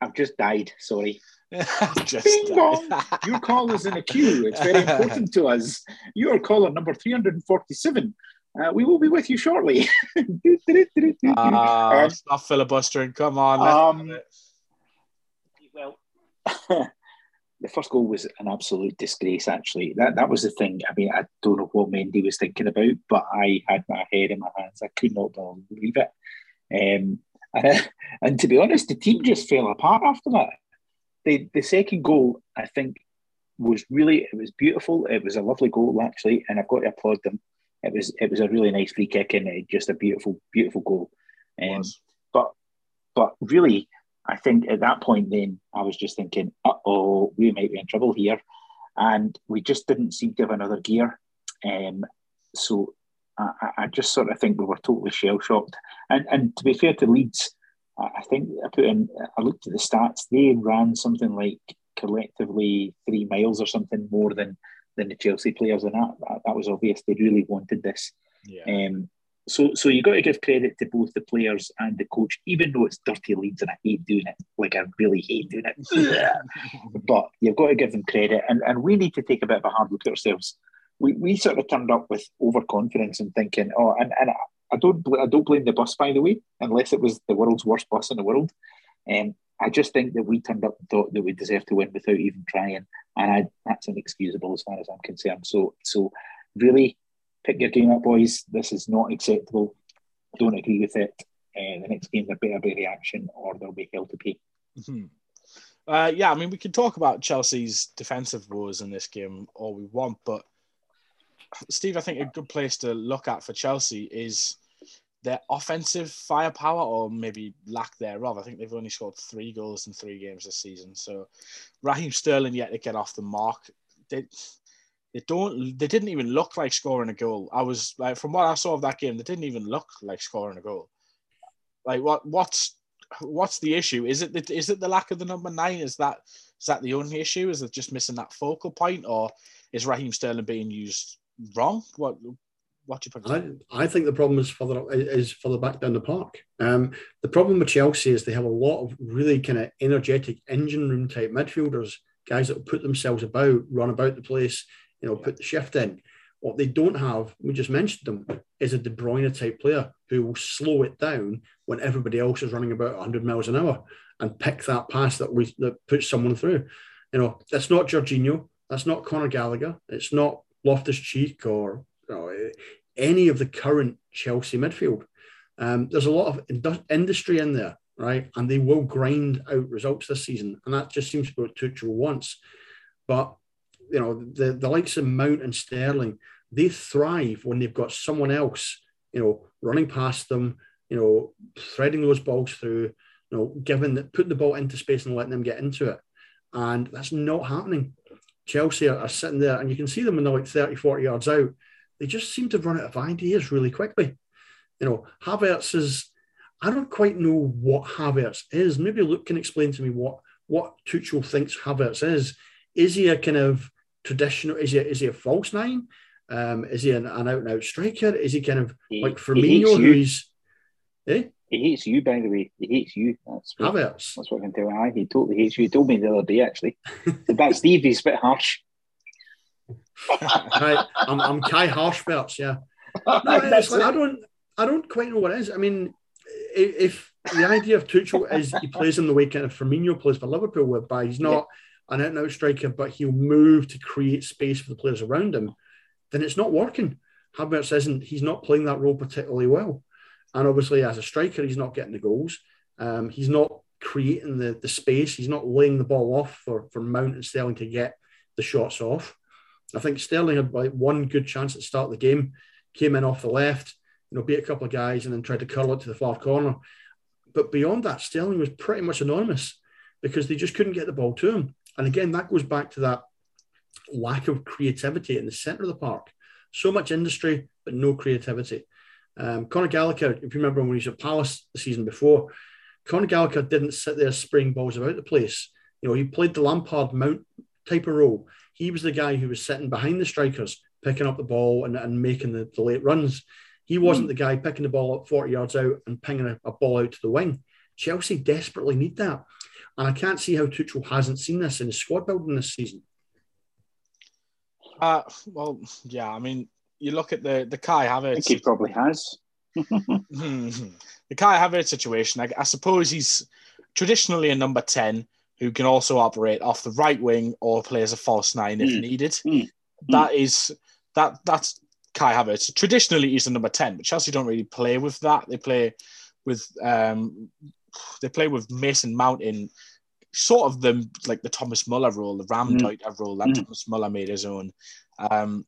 I've just died. Sorry. just Bing bong. Your call is in a queue. It's very important to us. You are caller number 347. Uh, we will be with you shortly. uh, stop filibustering. Come on. Um, well, the first goal was an absolute disgrace. Actually, that that was the thing. I mean, I don't know what Mendy was thinking about, but I had my head in my hands. I could not believe it. Um, and, and to be honest, the team just fell apart after that. The the second goal, I think, was really it was beautiful. It was a lovely goal actually, and I've got to applaud them it was it was a really nice free kick and just a beautiful beautiful goal. Um, but but really, I think at that point then I was just thinking, oh, we might be in trouble here, and we just didn't seem to have another gear. Um, so I, I just sort of think we were totally shell shocked. And and to be fair to Leeds, I think I put in I looked at the stats. They ran something like collectively three miles or something more than than the Chelsea players, and that, that, that was obvious. They really wanted this. Yeah. Um, so, so you got to give credit to both the players and the coach, even though it's dirty Leeds and I hate doing it. Like I really hate doing it, but you've got to give them credit, and and we need to take a bit of a hard look at ourselves. We, we sort of turned up with overconfidence and thinking, oh, and, and I don't I don't blame the bus by the way, unless it was the world's worst bus in the world. Um, I just think that we turned up and thought that we deserved to win without even trying, and I, that's inexcusable as far as I'm concerned. So, so really, pick your game up, boys. This is not acceptable. Don't agree with it. Uh, the next game there better be reaction, or there'll be hell to pay. Mm-hmm. Uh, yeah, I mean, we can talk about Chelsea's defensive woes in this game all we want, but Steve, I think a good place to look at for Chelsea is their offensive firepower or maybe lack thereof. I think they've only scored three goals in three games this season. So Raheem Sterling yet to get off the mark. They they don't they didn't even look like scoring a goal. I was like from what I saw of that game, they didn't even look like scoring a goal. Like what what's what's the issue? Is it the, is it the lack of the number nine? Is that is that the only issue? Is it just missing that focal point, or is Raheem Sterling being used wrong? What what do you think? I, I think the problem is further is further back down the park. Um, the problem with Chelsea is they have a lot of really kind of energetic engine room type midfielders, guys that will put themselves about, run about the place, you know, put the shift in. What they don't have, we just mentioned them, is a De Bruyne type player who will slow it down when everybody else is running about 100 miles an hour and pick that pass that we that puts someone through. You know, that's not Jorginho, that's not Conor Gallagher, it's not Loftus Cheek or you know, any of the current Chelsea midfield. Um, there's a lot of industry in there, right? And they will grind out results this season, and that just seems to be what Tuchel wants. But you know, the, the likes of Mount and Sterling, they thrive when they've got someone else, you know, running past them, you know, threading those balls through, you know, giving the, putting the ball into space and letting them get into it. And that's not happening. Chelsea are, are sitting there and you can see them when they're like 30, 40 yards out. They just seem to run out of ideas really quickly. You know, Havertz is, I don't quite know what Havertz is. Maybe Luke can explain to me what, what Tuchel thinks Havertz is. Is he a kind of traditional? Is he is he a false nine? Um, is he an, an out and out striker? Is he kind of he, like Firmino, who's eh? He hates you, by the way. He hates you. That's what, Havertz. That's what I can tell. Aye, he totally hates you. He told me the other day, actually. About Steve, he's a bit harsh. right, I'm, I'm Kai Harshberts, yeah. No, like, I don't, I don't quite know what it is. I mean, if the idea of Tuchel is he plays in the way kind of Firmino plays for Liverpool, whereby he's not an out and out striker, but he'll move to create space for the players around him, then it's not working. Havertz isn't, he's not playing that role particularly well. And obviously, as a striker, he's not getting the goals. Um, he's not creating the, the space. He's not laying the ball off for, for Mount and Sterling to get the shots off. I think Sterling had like one good chance at the start of the game, came in off the left, you know, beat a couple of guys and then tried to curl it to the far corner. But beyond that, Sterling was pretty much anonymous because they just couldn't get the ball to him. And again, that goes back to that lack of creativity in the centre of the park. So much industry, but no creativity. Um, Conor Gallagher, if you remember when he was at Palace the season before, Conor Gallagher didn't sit there spraying balls about the place. You know, he played the Lampard Mount type of role. He was the guy who was sitting behind the strikers, picking up the ball and, and making the, the late runs. He wasn't mm. the guy picking the ball up 40 yards out and pinging a, a ball out to the wing. Chelsea desperately need that. And I can't see how Tuchel hasn't seen this in his squad building this season. Uh, well, yeah, I mean, you look at the the Kai Havertz. I think he probably has. the Kai Havertz situation, I, I, suppose he's traditionally a number 10 who can also operate off the right wing or play as a false nine if mm. needed. Mm. That is that that's Kai Havertz. Traditionally, he's a number 10, but Chelsea don't really play with that. They play with um, they play with Mason Mount in sort of the like the Thomas Muller role, the Ram mm. role that. Thomas Muller made his own. Um,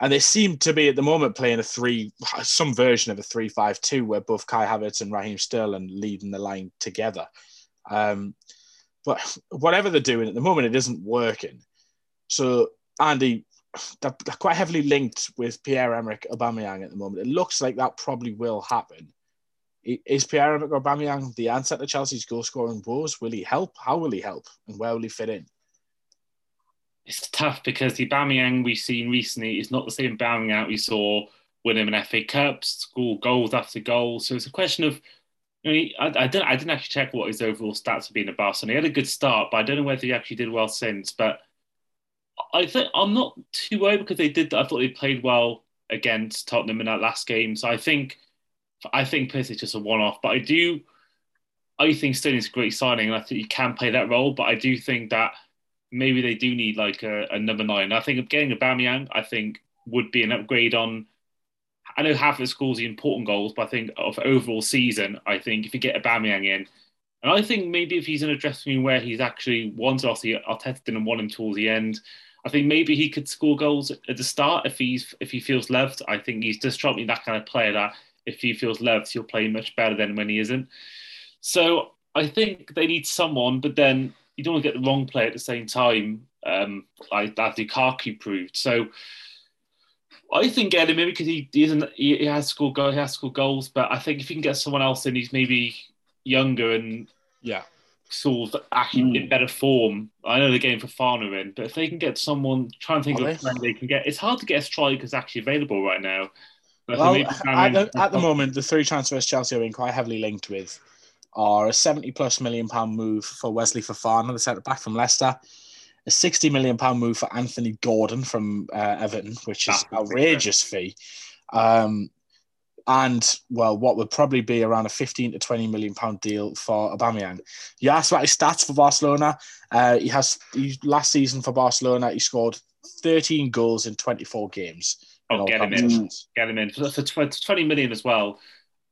and they seem to be at the moment playing a three, some version of a three-five-two, where both Kai Havertz and Raheem Sterling leading the line together. Um, but whatever they're doing at the moment, it isn't working. So Andy, they're, they're quite heavily linked with Pierre Emerick Aubameyang at the moment. It looks like that probably will happen. Is Pierre-Emerick Aubameyang the answer to Chelsea's goal-scoring woes? Will he help? How will he help? And where will he fit in? It's tough because the Aubameyang we've seen recently is not the same Aubameyang we saw win him an FA Cup, score goals after goals. So it's a question of, you know, I, I, didn't, I didn't actually check what his overall stats have been at Barcelona. He had a good start, but I don't know whether he actually did well since. But I think I'm not too worried because they did. I thought they played well against Tottenham in that last game. So I think I think is just a one-off, but I do, I think Sterling's a great signing, and I think he can play that role. But I do think that maybe they do need like a, a number nine. I think getting Aubameyang, I think would be an upgrade on. I know Havertz scores the important goals, but I think of overall season, I think if you get Aubameyang in, and I think maybe if he's in a dressing room where he's actually obviously Arteta didn't want him towards the end. I think maybe he could score goals at the start if he's if he feels loved. I think he's just me that kind of player that if he feels loved, he'll play much better than when he isn't. So I think they need someone, but then you don't want to get the wrong player at the same time, um, like that Lukaku proved. So I think get him in because he, he isn't he, has scored goals, he has scored goals, but I think if you can get someone else in, he's maybe younger and Yeah. sort of actually Mm. in better form. I know they're getting Fofana in, but if they can get someone, trying to think Are of they? when they can get. It's hard to get strikers actually available right now. Well, at the, at the moment, the three transfers Chelsea are being quite heavily linked with are a 70 plus million pound move for Wesley Fofana, the centre back from Leicester, a 60 million pound move for Anthony Gordon from uh, Everton, which is That's outrageous fee. Um, and well, what would probably be around a 15 to 20 million pound deal for Aubameyang. You asked about his stats for Barcelona. Uh, he has he, last season for Barcelona, he scored 13 goals in 24 games. Oh, get him in. Get him in for, for 20 million as well.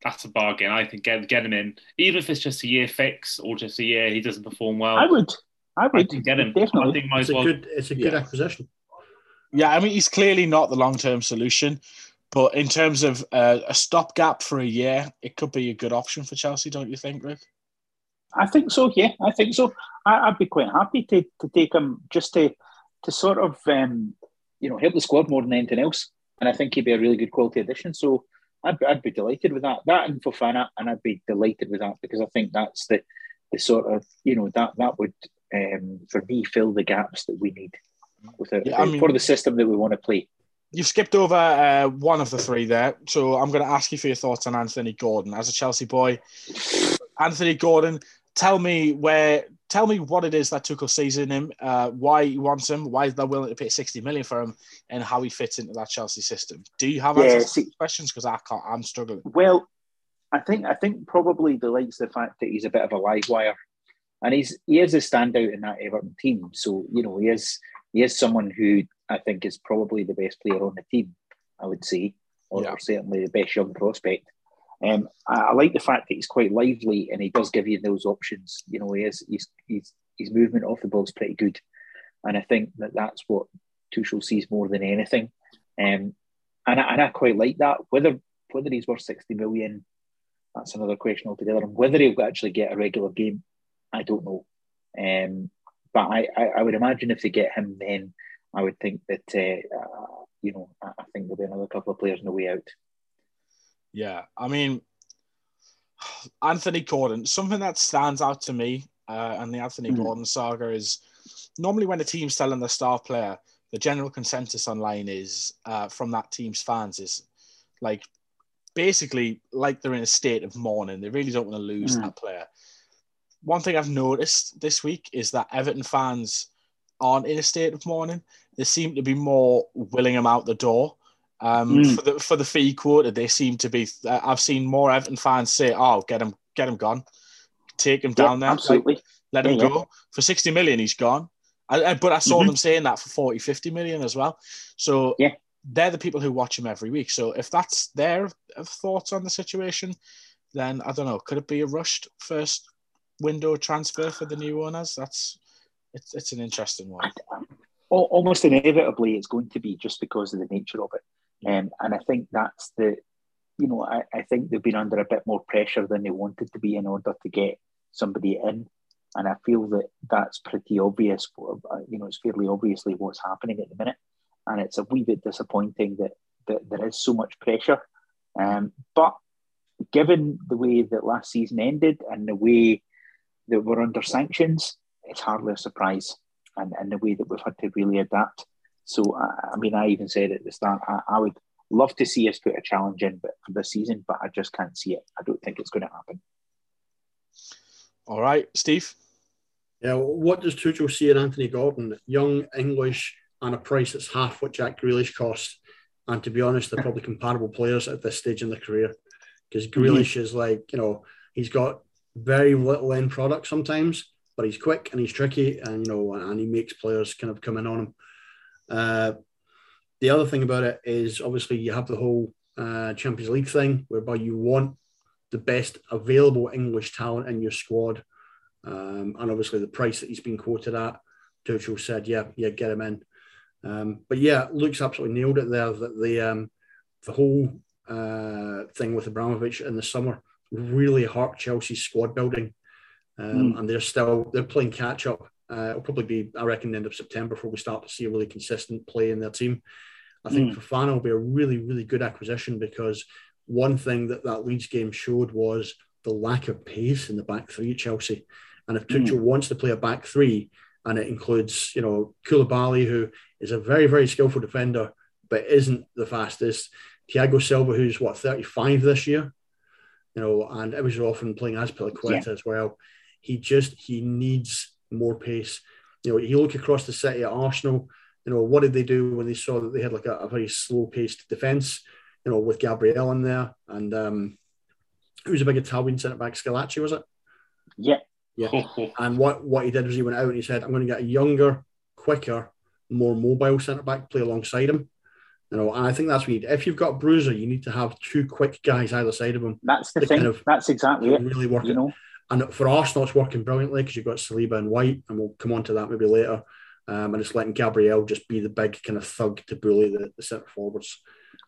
That's a bargain. I think get get him in, even if it's just a year fix or just a year he doesn't perform well. I would. I I would think get him. I definitely. think might It's as a good, it's a good Yeah. acquisition. Yeah, I mean, he's clearly not the long term solution, but in terms of uh, a stopgap for a year, it could be a good option for Chelsea, don't you think, Rick? I think so. Yeah, I think so. I, I'd be quite happy to, to take him just to to sort of um, you know help the squad more than anything else. And I think he'd be a really good quality addition. So I'd, I'd be delighted with that. That and Fofana, and I'd be delighted with that because I think that's the the sort of you know that that would um, for me fill the gaps that we need with it, Yeah, I mean- for the system that we want to play. You've skipped over uh, one of the three there, so I'm going to ask you for your thoughts on Anthony Gordon as a Chelsea boy. Anthony Gordon, tell me where, tell me what it is that Tuchel sees in him, uh, why he wants him, why they're willing to pay 60 million for him, and how he fits into that Chelsea system. Do you have Yeah, answers see- these questions? Because I can't. I'm struggling. Well, I think I think probably the likes the fact that he's a bit of a live wire, and he's he is a standout in that Everton team. So you know he is he is someone who I think is probably the best player on the team. I would say, or, Yeah. or certainly the best young prospect. Um, I, I like the fact that he's quite lively and he does give you those options. You know, he is he's, he's his movement off the ball is pretty good, and I think that that's what Tuchel sees more than anything. Um, and I, and I quite like that. Whether whether he's worth sixty million, that's another question altogether. And whether he'll actually get a regular game, I don't know. Um, but I, I, I would imagine if they get him, then I would think that uh, uh, you know I, I think there'll be another couple of players on the way out. Yeah, I mean, Anthony Gordon. Something that stands out to me uh, and the Anthony Mhm. Gordon saga is normally when a team's selling their star player, the general consensus online is uh, from that team's fans is like basically like they're in a state of mourning. They really don't want to lose Mm. that player. One thing I've noticed this week is that Everton fans aren't in a state of mourning. They seem to be more willing him out the door. Um, Mm. For the for the fee quota, they seem to be. Uh, I've seen more Everton fans say, "Oh, get him, get him gone, take him down there, Like, absolutely. let him Yeah, yeah. go for 60 million. He's gone." I, I- but I saw Mhm. them saying that for 40, 50 million as well. So Yeah. they're the people who watch him every week. So if that's their thoughts on the situation, then I don't know. Could it be a rushed first window transfer for the new owners? That's it's it's an interesting one. Al- almost inevitably it's going to be just because of the nature of it. Um, and I think that's the, you know, I, I think they've been under a bit more pressure than they wanted to be in order to get somebody in. And I feel that that's pretty obvious. Uh, you know, it's fairly obviously what's happening at the minute. And it's a wee bit disappointing that, that there is so much pressure. Um, but given the way that last season ended and the way that we're under sanctions, it's hardly a surprise and, and the way that we've had to really adapt. So, I, I mean, I even said at the start, I, I would love to see us put a challenge in but for this season, but I just can't see it. I don't think it's going to happen. All right, Steve. Yeah, what does Tuchel see in Anthony Gordon? Young English and a price that's half what Jack Grealish cost. And to be honest, they're probably comparable players at this stage in their career. Because mm-hmm. Grealish is like, you know, he's got very little end product sometimes, but he's quick and he's tricky and, you know, and he makes players kind of come in on him. Uh, the other thing about it is obviously you have the whole uh, Champions League thing whereby you want the best available English talent in your squad. Um, and obviously the price that he's been quoted at, Tuchel said, yeah, yeah, get him in. Um, but yeah, Luke's absolutely nailed it there that the um, the whole uh, thing with Abramovich in the summer really hurt Chelsea's squad building. Um, And they're still they're playing catch up. Uh, it'll probably be, I reckon, the end of September before we start to see a really consistent play in their team. I think Fofana will be a really, really good acquisition because one thing that that Leeds game showed was the lack of pace in the back three at Chelsea. And if Tuchel mm. wants to play a back three, and it includes, you know, Koulibaly, who is a very, very skillful defender, but isn't the fastest. Thiago Silva, who's what 35 this year, you know, and it was often playing Azpilicueta yeah. as well. He just he needs more pace. You know, you look across the city at Arsenal. You know, what did they do when they saw that they had like a, a very slow paced defence? You know, with Gabriel in there and um, who's a big Italian centre back? Squillaci, was it? Yeah. Yeah. and what, what he did was he went out and he said, I'm going to get a younger, quicker, more mobile centre back play alongside him. You know, and I think that's what you need. If you've got Bruiser, you need to have two quick guys either side of him. That's the thing. Kind of that's exactly it. Really working. You know? And for Arsenal, it's working brilliantly because you've got Saliba and White, and we'll come on to that maybe later. Um, and it's letting Gabriel just be the big kind of thug to bully the, the centre forwards.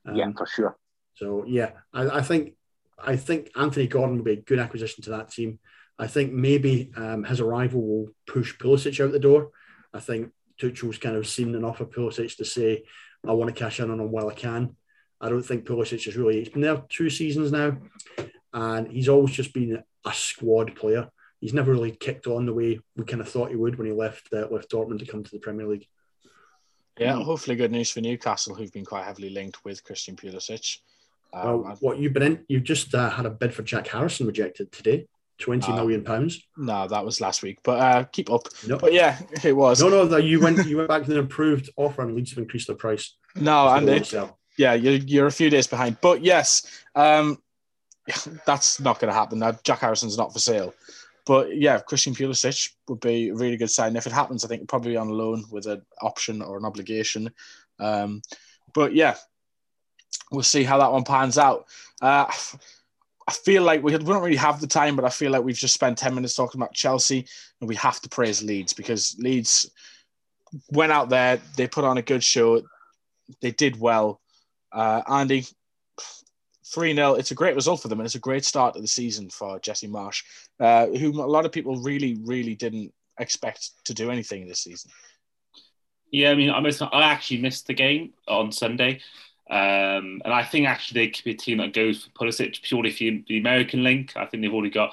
Um, yeah, for sure. So yeah, I, I, think I think Anthony Gordon will be a good acquisition to that team. I think maybe um, his arrival will push Pulisic out the door. I think Tuchel's kind of seen enough of Pulisic to say, I want to cash in on him while I can. I don't think Pulisic is really, he's been there two seasons now, and he's always just been a squad player. He's never really kicked on the way we kind of thought he would when he left uh, left Dortmund to come to the Premier League. Yeah, hopefully good news for Newcastle, who've been quite heavily linked with Christian Pulisic. Um, well, what you've been in, you've just uh, had a bid for Jack Harrison rejected today. Twenty uh, million pounds. No, that was last week. But uh, keep up. No. But yeah, it was. No, no, that you went you went back to an improved offer and Leeds have increased the price. No, and it, yeah, you're, you're a few days behind. But yes, um, that's not going to happen. Now, Jack Harrison's not for sale. But yeah, Christian Pulisic would be a really good sign. If it happens, I think probably on loan with an option or an obligation. Um, but yeah, we'll see how that one pans out. Uh, I feel like we, don't really have the time, but I feel like we've just spent 10 minutes talking about Chelsea and we have to praise Leeds because Leeds went out there, they put on a good show, they did well. Uh, Andy, 3 0, it's a great result for them and it's a great start of the season for Jesse Marsch, uh, who a lot of people really, really didn't expect to do anything this season. Yeah, I mean, I, missed, I actually missed the game on Sunday. Um, and I think actually they could be a team that goes for Pulisic purely for the American link. I think they've already got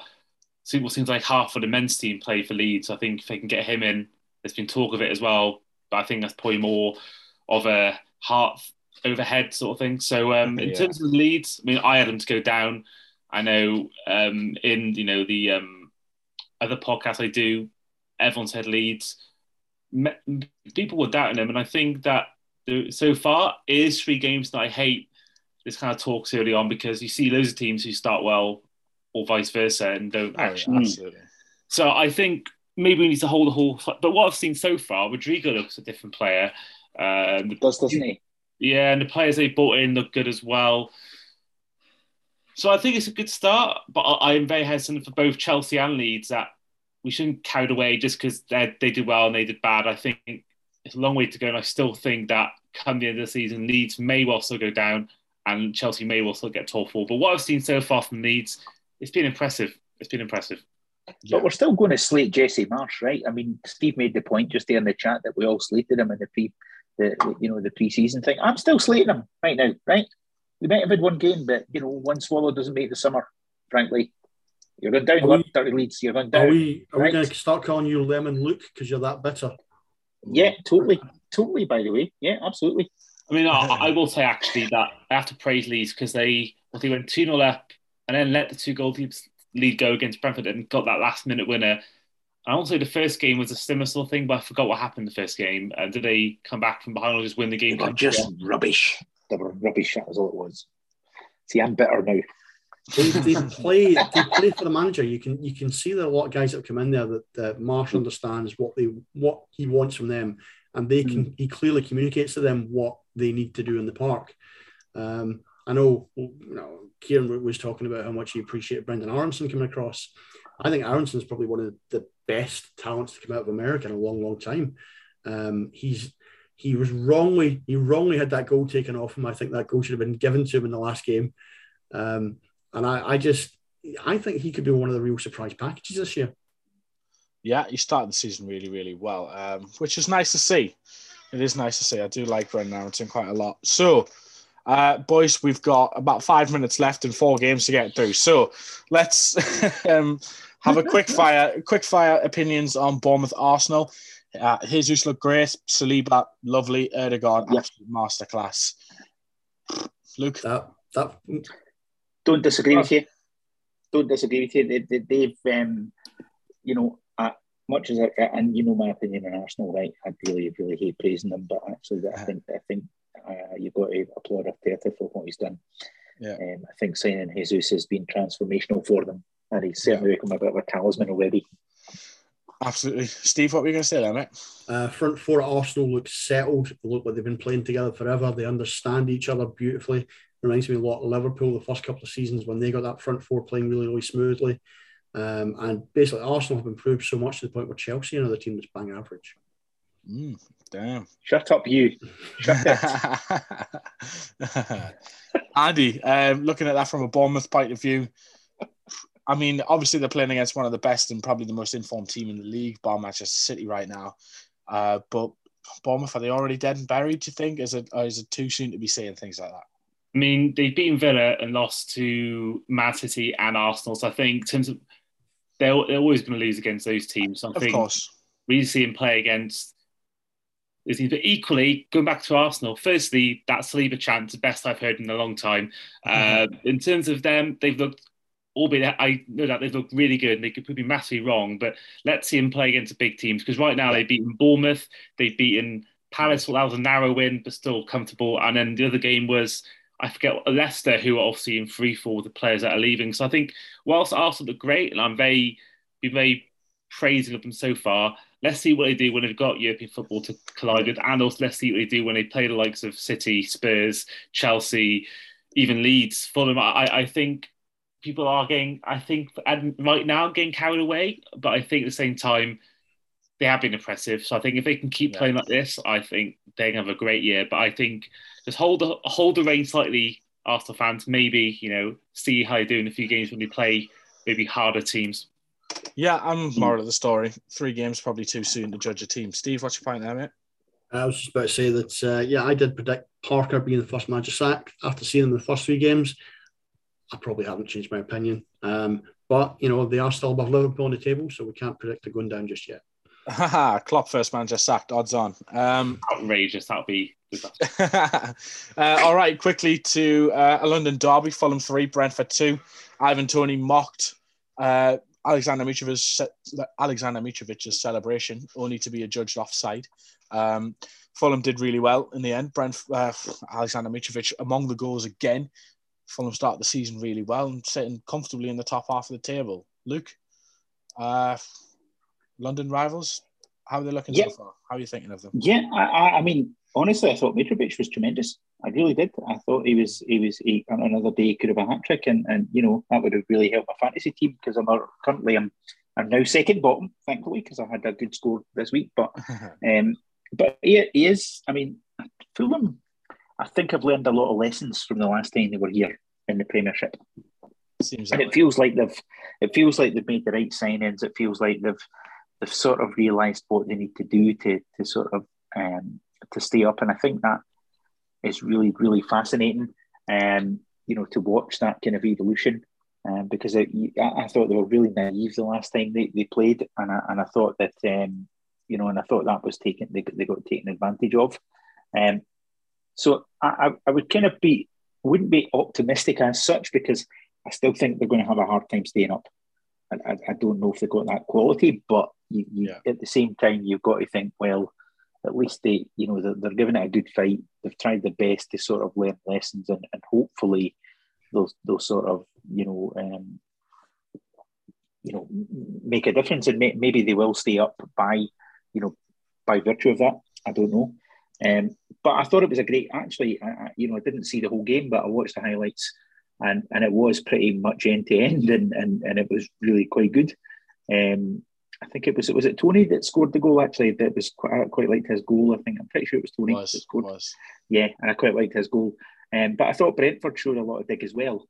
what seems like half of the men's team play for Leeds. I think if they can get him in, there's been talk of it as well. But I think that's probably more of a heart overhead sort of thing. So um, in yeah. terms of Leeds, I mean, I had them to go down. I know um, in you know the um, other podcasts I do, everyone said Leeds. People were doubting them, and I think that so far is three games that I hate this kind of talks early on because you see loads of teams who start well or vice versa and don't oh, actually. absolutely. So I think maybe we need to hold the whole. But what I've seen so far, Rodrigo looks a different player. Um, does doesn't he? Yeah, and the players they brought in look good as well. So I think it's a good start, but I am very hesitant for both Chelsea and Leeds that we shouldn't carry away just because they did well and they did bad. I think it's a long way to go, and I still think that come the end of the season, Leeds may well still go down, and Chelsea may well still get top four. But what I've seen so far from Leeds, it's been impressive. It's been impressive. Yeah. But we're still going to slate Jesse Marsch, right? I mean, Steve made the point just there in the chat that we all slated him in the pre, the you know the pre-season thing. I'm still slating him right now, right? We might have had one game, but you know, one swallow doesn't make the summer. Frankly, you're going down one thirty Leeds. You're going down. Are we? Are right? we going to start calling you Lemon Luke because you're that bitter? Yeah, totally, totally. By the way, yeah, absolutely. I mean, I, I will say actually that I have to praise Leeds because they well, they went two 0 up and then let the two goal lead go against Brentford and got that last minute winner. And also, the first game was a similar sort of thing, but I forgot what happened the first game. And did they come back from behind or just win the game? They were just rubbish. They were rubbish. That was all it was. See, I'm better now. they, they play they play for the manager. You can you can see that a lot of guys that come in there that, that Marsch understands what they what he wants from them, and they can mm. he clearly communicates to them what they need to do in the park. Um, I know you know Kieran was talking about how much he appreciated Brenden Aaronson coming across. I think Aaronson's probably one of the best talents to come out of America in a long, long time. Um, he's he was wrongly he wrongly had that goal taken off him. I think that goal should have been given to him in the last game. Um, and I, I just, I think he could be one of the real surprise packages this year. Yeah, he started the season really, really well, um, which is nice to see. It is nice to see. I do like Brenden Aaronson quite a lot. So, Uh, boys, we've got about five minutes left and four games to get through. So let's um, have a quick fire, quick fire opinions on Bournemouth Arsenal. Uh, Jesus looked great. Saliba, lovely. Ødegaard, Yeah. absolute masterclass. Luke, That that Don't disagree with you. Don't disagree with you. They, they, they've, um, you know, uh, much as I, and you know my opinion on Arsenal, right? I really, really hate praising them, but actually, I think I think uh, you've got to applaud Arteta for what he's done. Yeah. Um, I think signing Jesus has been transformational for them, and he's certainly become a bit of a talisman already. absolutely. Steve, what were you going to say there, mate? Uh, front four at Arsenal look settled. They look like they've been playing together forever. They understand each other beautifully. Reminds me a lot of Liverpool the first couple of seasons when they got that front four playing really, really smoothly. Um, and basically, Arsenal have improved so much to the point where Chelsea are another team that's bang average. Mm, damn. Shut up, you. Shut up. Andy, um, looking at that from a Bournemouth point of view, I mean, obviously they're playing against one of the best and probably the most informed team in the league, bar Manchester City right now. Uh, but Bournemouth, are they already dead and buried? Do you think? Is it or is it too soon to be saying things like that? I mean, they've beaten Villa and lost to Man City and Arsenal. So I think in terms of they're, they're always going to lose against those teams. So I Of think course. we see him play against these teams. But equally, going back to Arsenal, firstly, that Saliba chance, the best I've heard in a long time. Uh, in terms of them, they've looked, albeit I know that they've looked really good and they could be massively wrong, but let's see him play against big teams because right now they've beaten Bournemouth, they've beaten Palace, well, that was a narrow win, but still comfortable. And then the other game was, I forget, Leicester, who are obviously in free fall with the players that are leaving. So I think whilst Arsenal look great, and I'm very, be very praising of them so far, let's see what they do when they've got European football to collide with, and also let's see what they do when they play the likes of City, Spurs, Chelsea, even Leeds, Fulham. I, I think people are getting, I think, and right now getting carried away, but I think at the same time, they have been impressive. So I think if they can keep Yeah. playing like this, I think they're gonna have a great year. But I think just hold the hold the reins slightly, Arsenal fans. Maybe you know see how they do in a few games when they play maybe harder teams. Yeah, I'm moral of the story. Three games probably too soon to judge a team. Steve, what's your point there, mate? I was just about to say that, uh, yeah, I did predict Parker being the first manager sacked after seeing him in the first three games. I probably haven't changed my opinion. Um, but, you know, they are still above Liverpool on the table, so we can't predict they're going down just yet. Haha, Klopp first manager sacked, odds on. Um, Outrageous. That'll be. uh, all right, quickly to uh, a London derby, Fulham 3, Brentford 2. Ivan Toney mocked uh, Alexander Mitrovic's, Alexander Mitrovic's celebration, only to be adjudged offside. Um, Fulham did really well in the end. Brent, uh, Alexander Mitrovic among the goals again. Fulham start the season really well and sitting comfortably in the top half of the table. Luke, uh, London rivals, how are they looking Yeah. so far? How are you thinking of them? Yeah, I, I, I mean, honestly, I thought Mitrovic was tremendous. I really did. I thought he was he was he, on another day he could have a hat trick, and and you know that would have really helped my fantasy team because I'm not- currently I'm I'm now second bottom, thankfully, because I had a good score this week. But um, but he, he is. I mean, Fulham. I think I've learned a lot of lessons from the last time they were here in the Premiership. Seems and it way. feels like they've it feels like they've made the right signings. It feels like they've they've sort of realised what they need to do to to sort of um, to stay up. And I think that is really really fascinating. Um, you know, to watch that kind of evolution. Um, because it, I, I thought they were really naive the last time they, they played, and I, and I thought that um, you know, and I thought that was taken they, they got taken advantage of. Um, so I, I, I would kind of be wouldn't be optimistic as such because I still think they're going to have a hard time staying up. I, I, I don't know if they've got that quality, but you, you, Yeah. at the same time, you've got to think, well, at least they, you know, they're, they're giving it a good fight. They've tried their best to sort of learn lessons, and, and hopefully, they'll they'll sort of, you know, um, you know, make a difference, and may, maybe they will stay up by, you know, by virtue of that. I don't know. Um, but I thought it was a great. Actually, I, I, you know, I didn't see the whole game, but I watched the highlights, and and it was pretty much end to end, and and and it was really quite good. Um, I think it was was it Toney that scored the goal. Actually, that was quite, I quite liked his goal. I think I'm pretty sure it was Toney that was, scored. was. Yeah, and I quite liked his goal. Um, but I thought Brentford showed a lot of dig as well.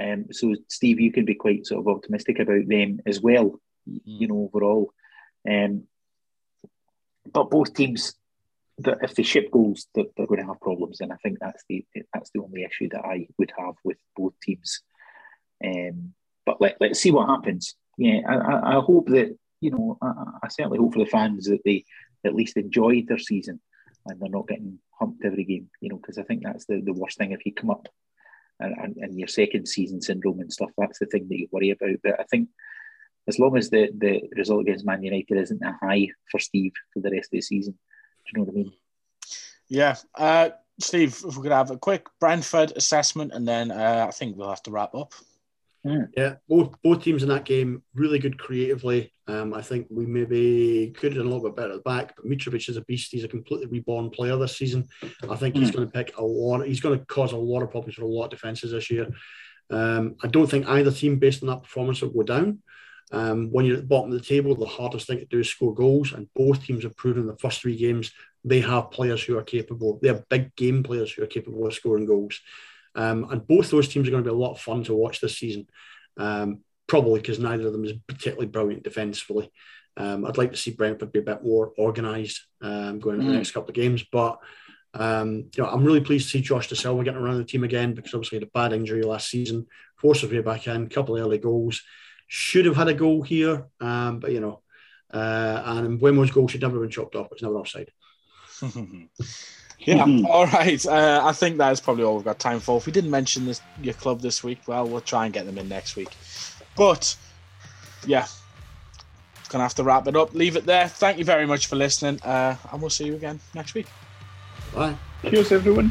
Um, so Steve, you can be quite sort of optimistic about them as well. You know, overall. Um, but both teams that if they ship goals, that they're going to have problems, and I think that's the that's the only issue that I would have with both teams. Um, but let, let's see what happens. Yeah, I, I hope that you know I, I certainly hope for the fans that they at least enjoyed their season and they're not getting humped every game. You know, because I think that's the, the worst thing if you come up and, and, and your second season syndrome and stuff. That's the thing that you worry about. But I think as long as the, the result against Man United isn't a high for Steve for the rest of the season, do you know what I mean? Yeah. Uh, Steve, if we could have a quick Brentford assessment and then uh, I think we'll have to wrap up. Yeah, both both teams in that game really good creatively. Um, I think we maybe could have done a little bit better at the back, but Mitrovic is a beast. He's a completely reborn player this season. I think he's mm. going to pick a lot. He's going to cause a lot of problems for a lot of defenses this year. Um, I don't think either team, based on that performance, will go down. Um, when you're at the bottom of the table, the hardest thing to do is score goals, and both teams have proven in the first three games they have players who are capable. They have big game players who are capable of scoring goals. Um, and both those teams are going to be a lot of fun to watch this season, um, probably because neither of them is particularly brilliant defensively. Um, I'd like to see Brentford be a bit more organised um, going into mm. the next couple of games, but um, you know, I'm really pleased to see Josh Dasilva getting around the team again because obviously he had a bad injury last season, forced his way back in, a couple of early goals. Should have had a goal here, um, but you know, uh, and Mbeumo's goal should never have been chopped off. It's never offside. yeah, mm-hmm. all right. Uh, I think that is probably all we've got time for. If we didn't mention this your club this week, well, we'll try and get them in next week. But yeah, gonna have to wrap it up. Leave it there. Thank you very much for listening, uh, and we'll see you again next week. Bye. Cheers, everyone.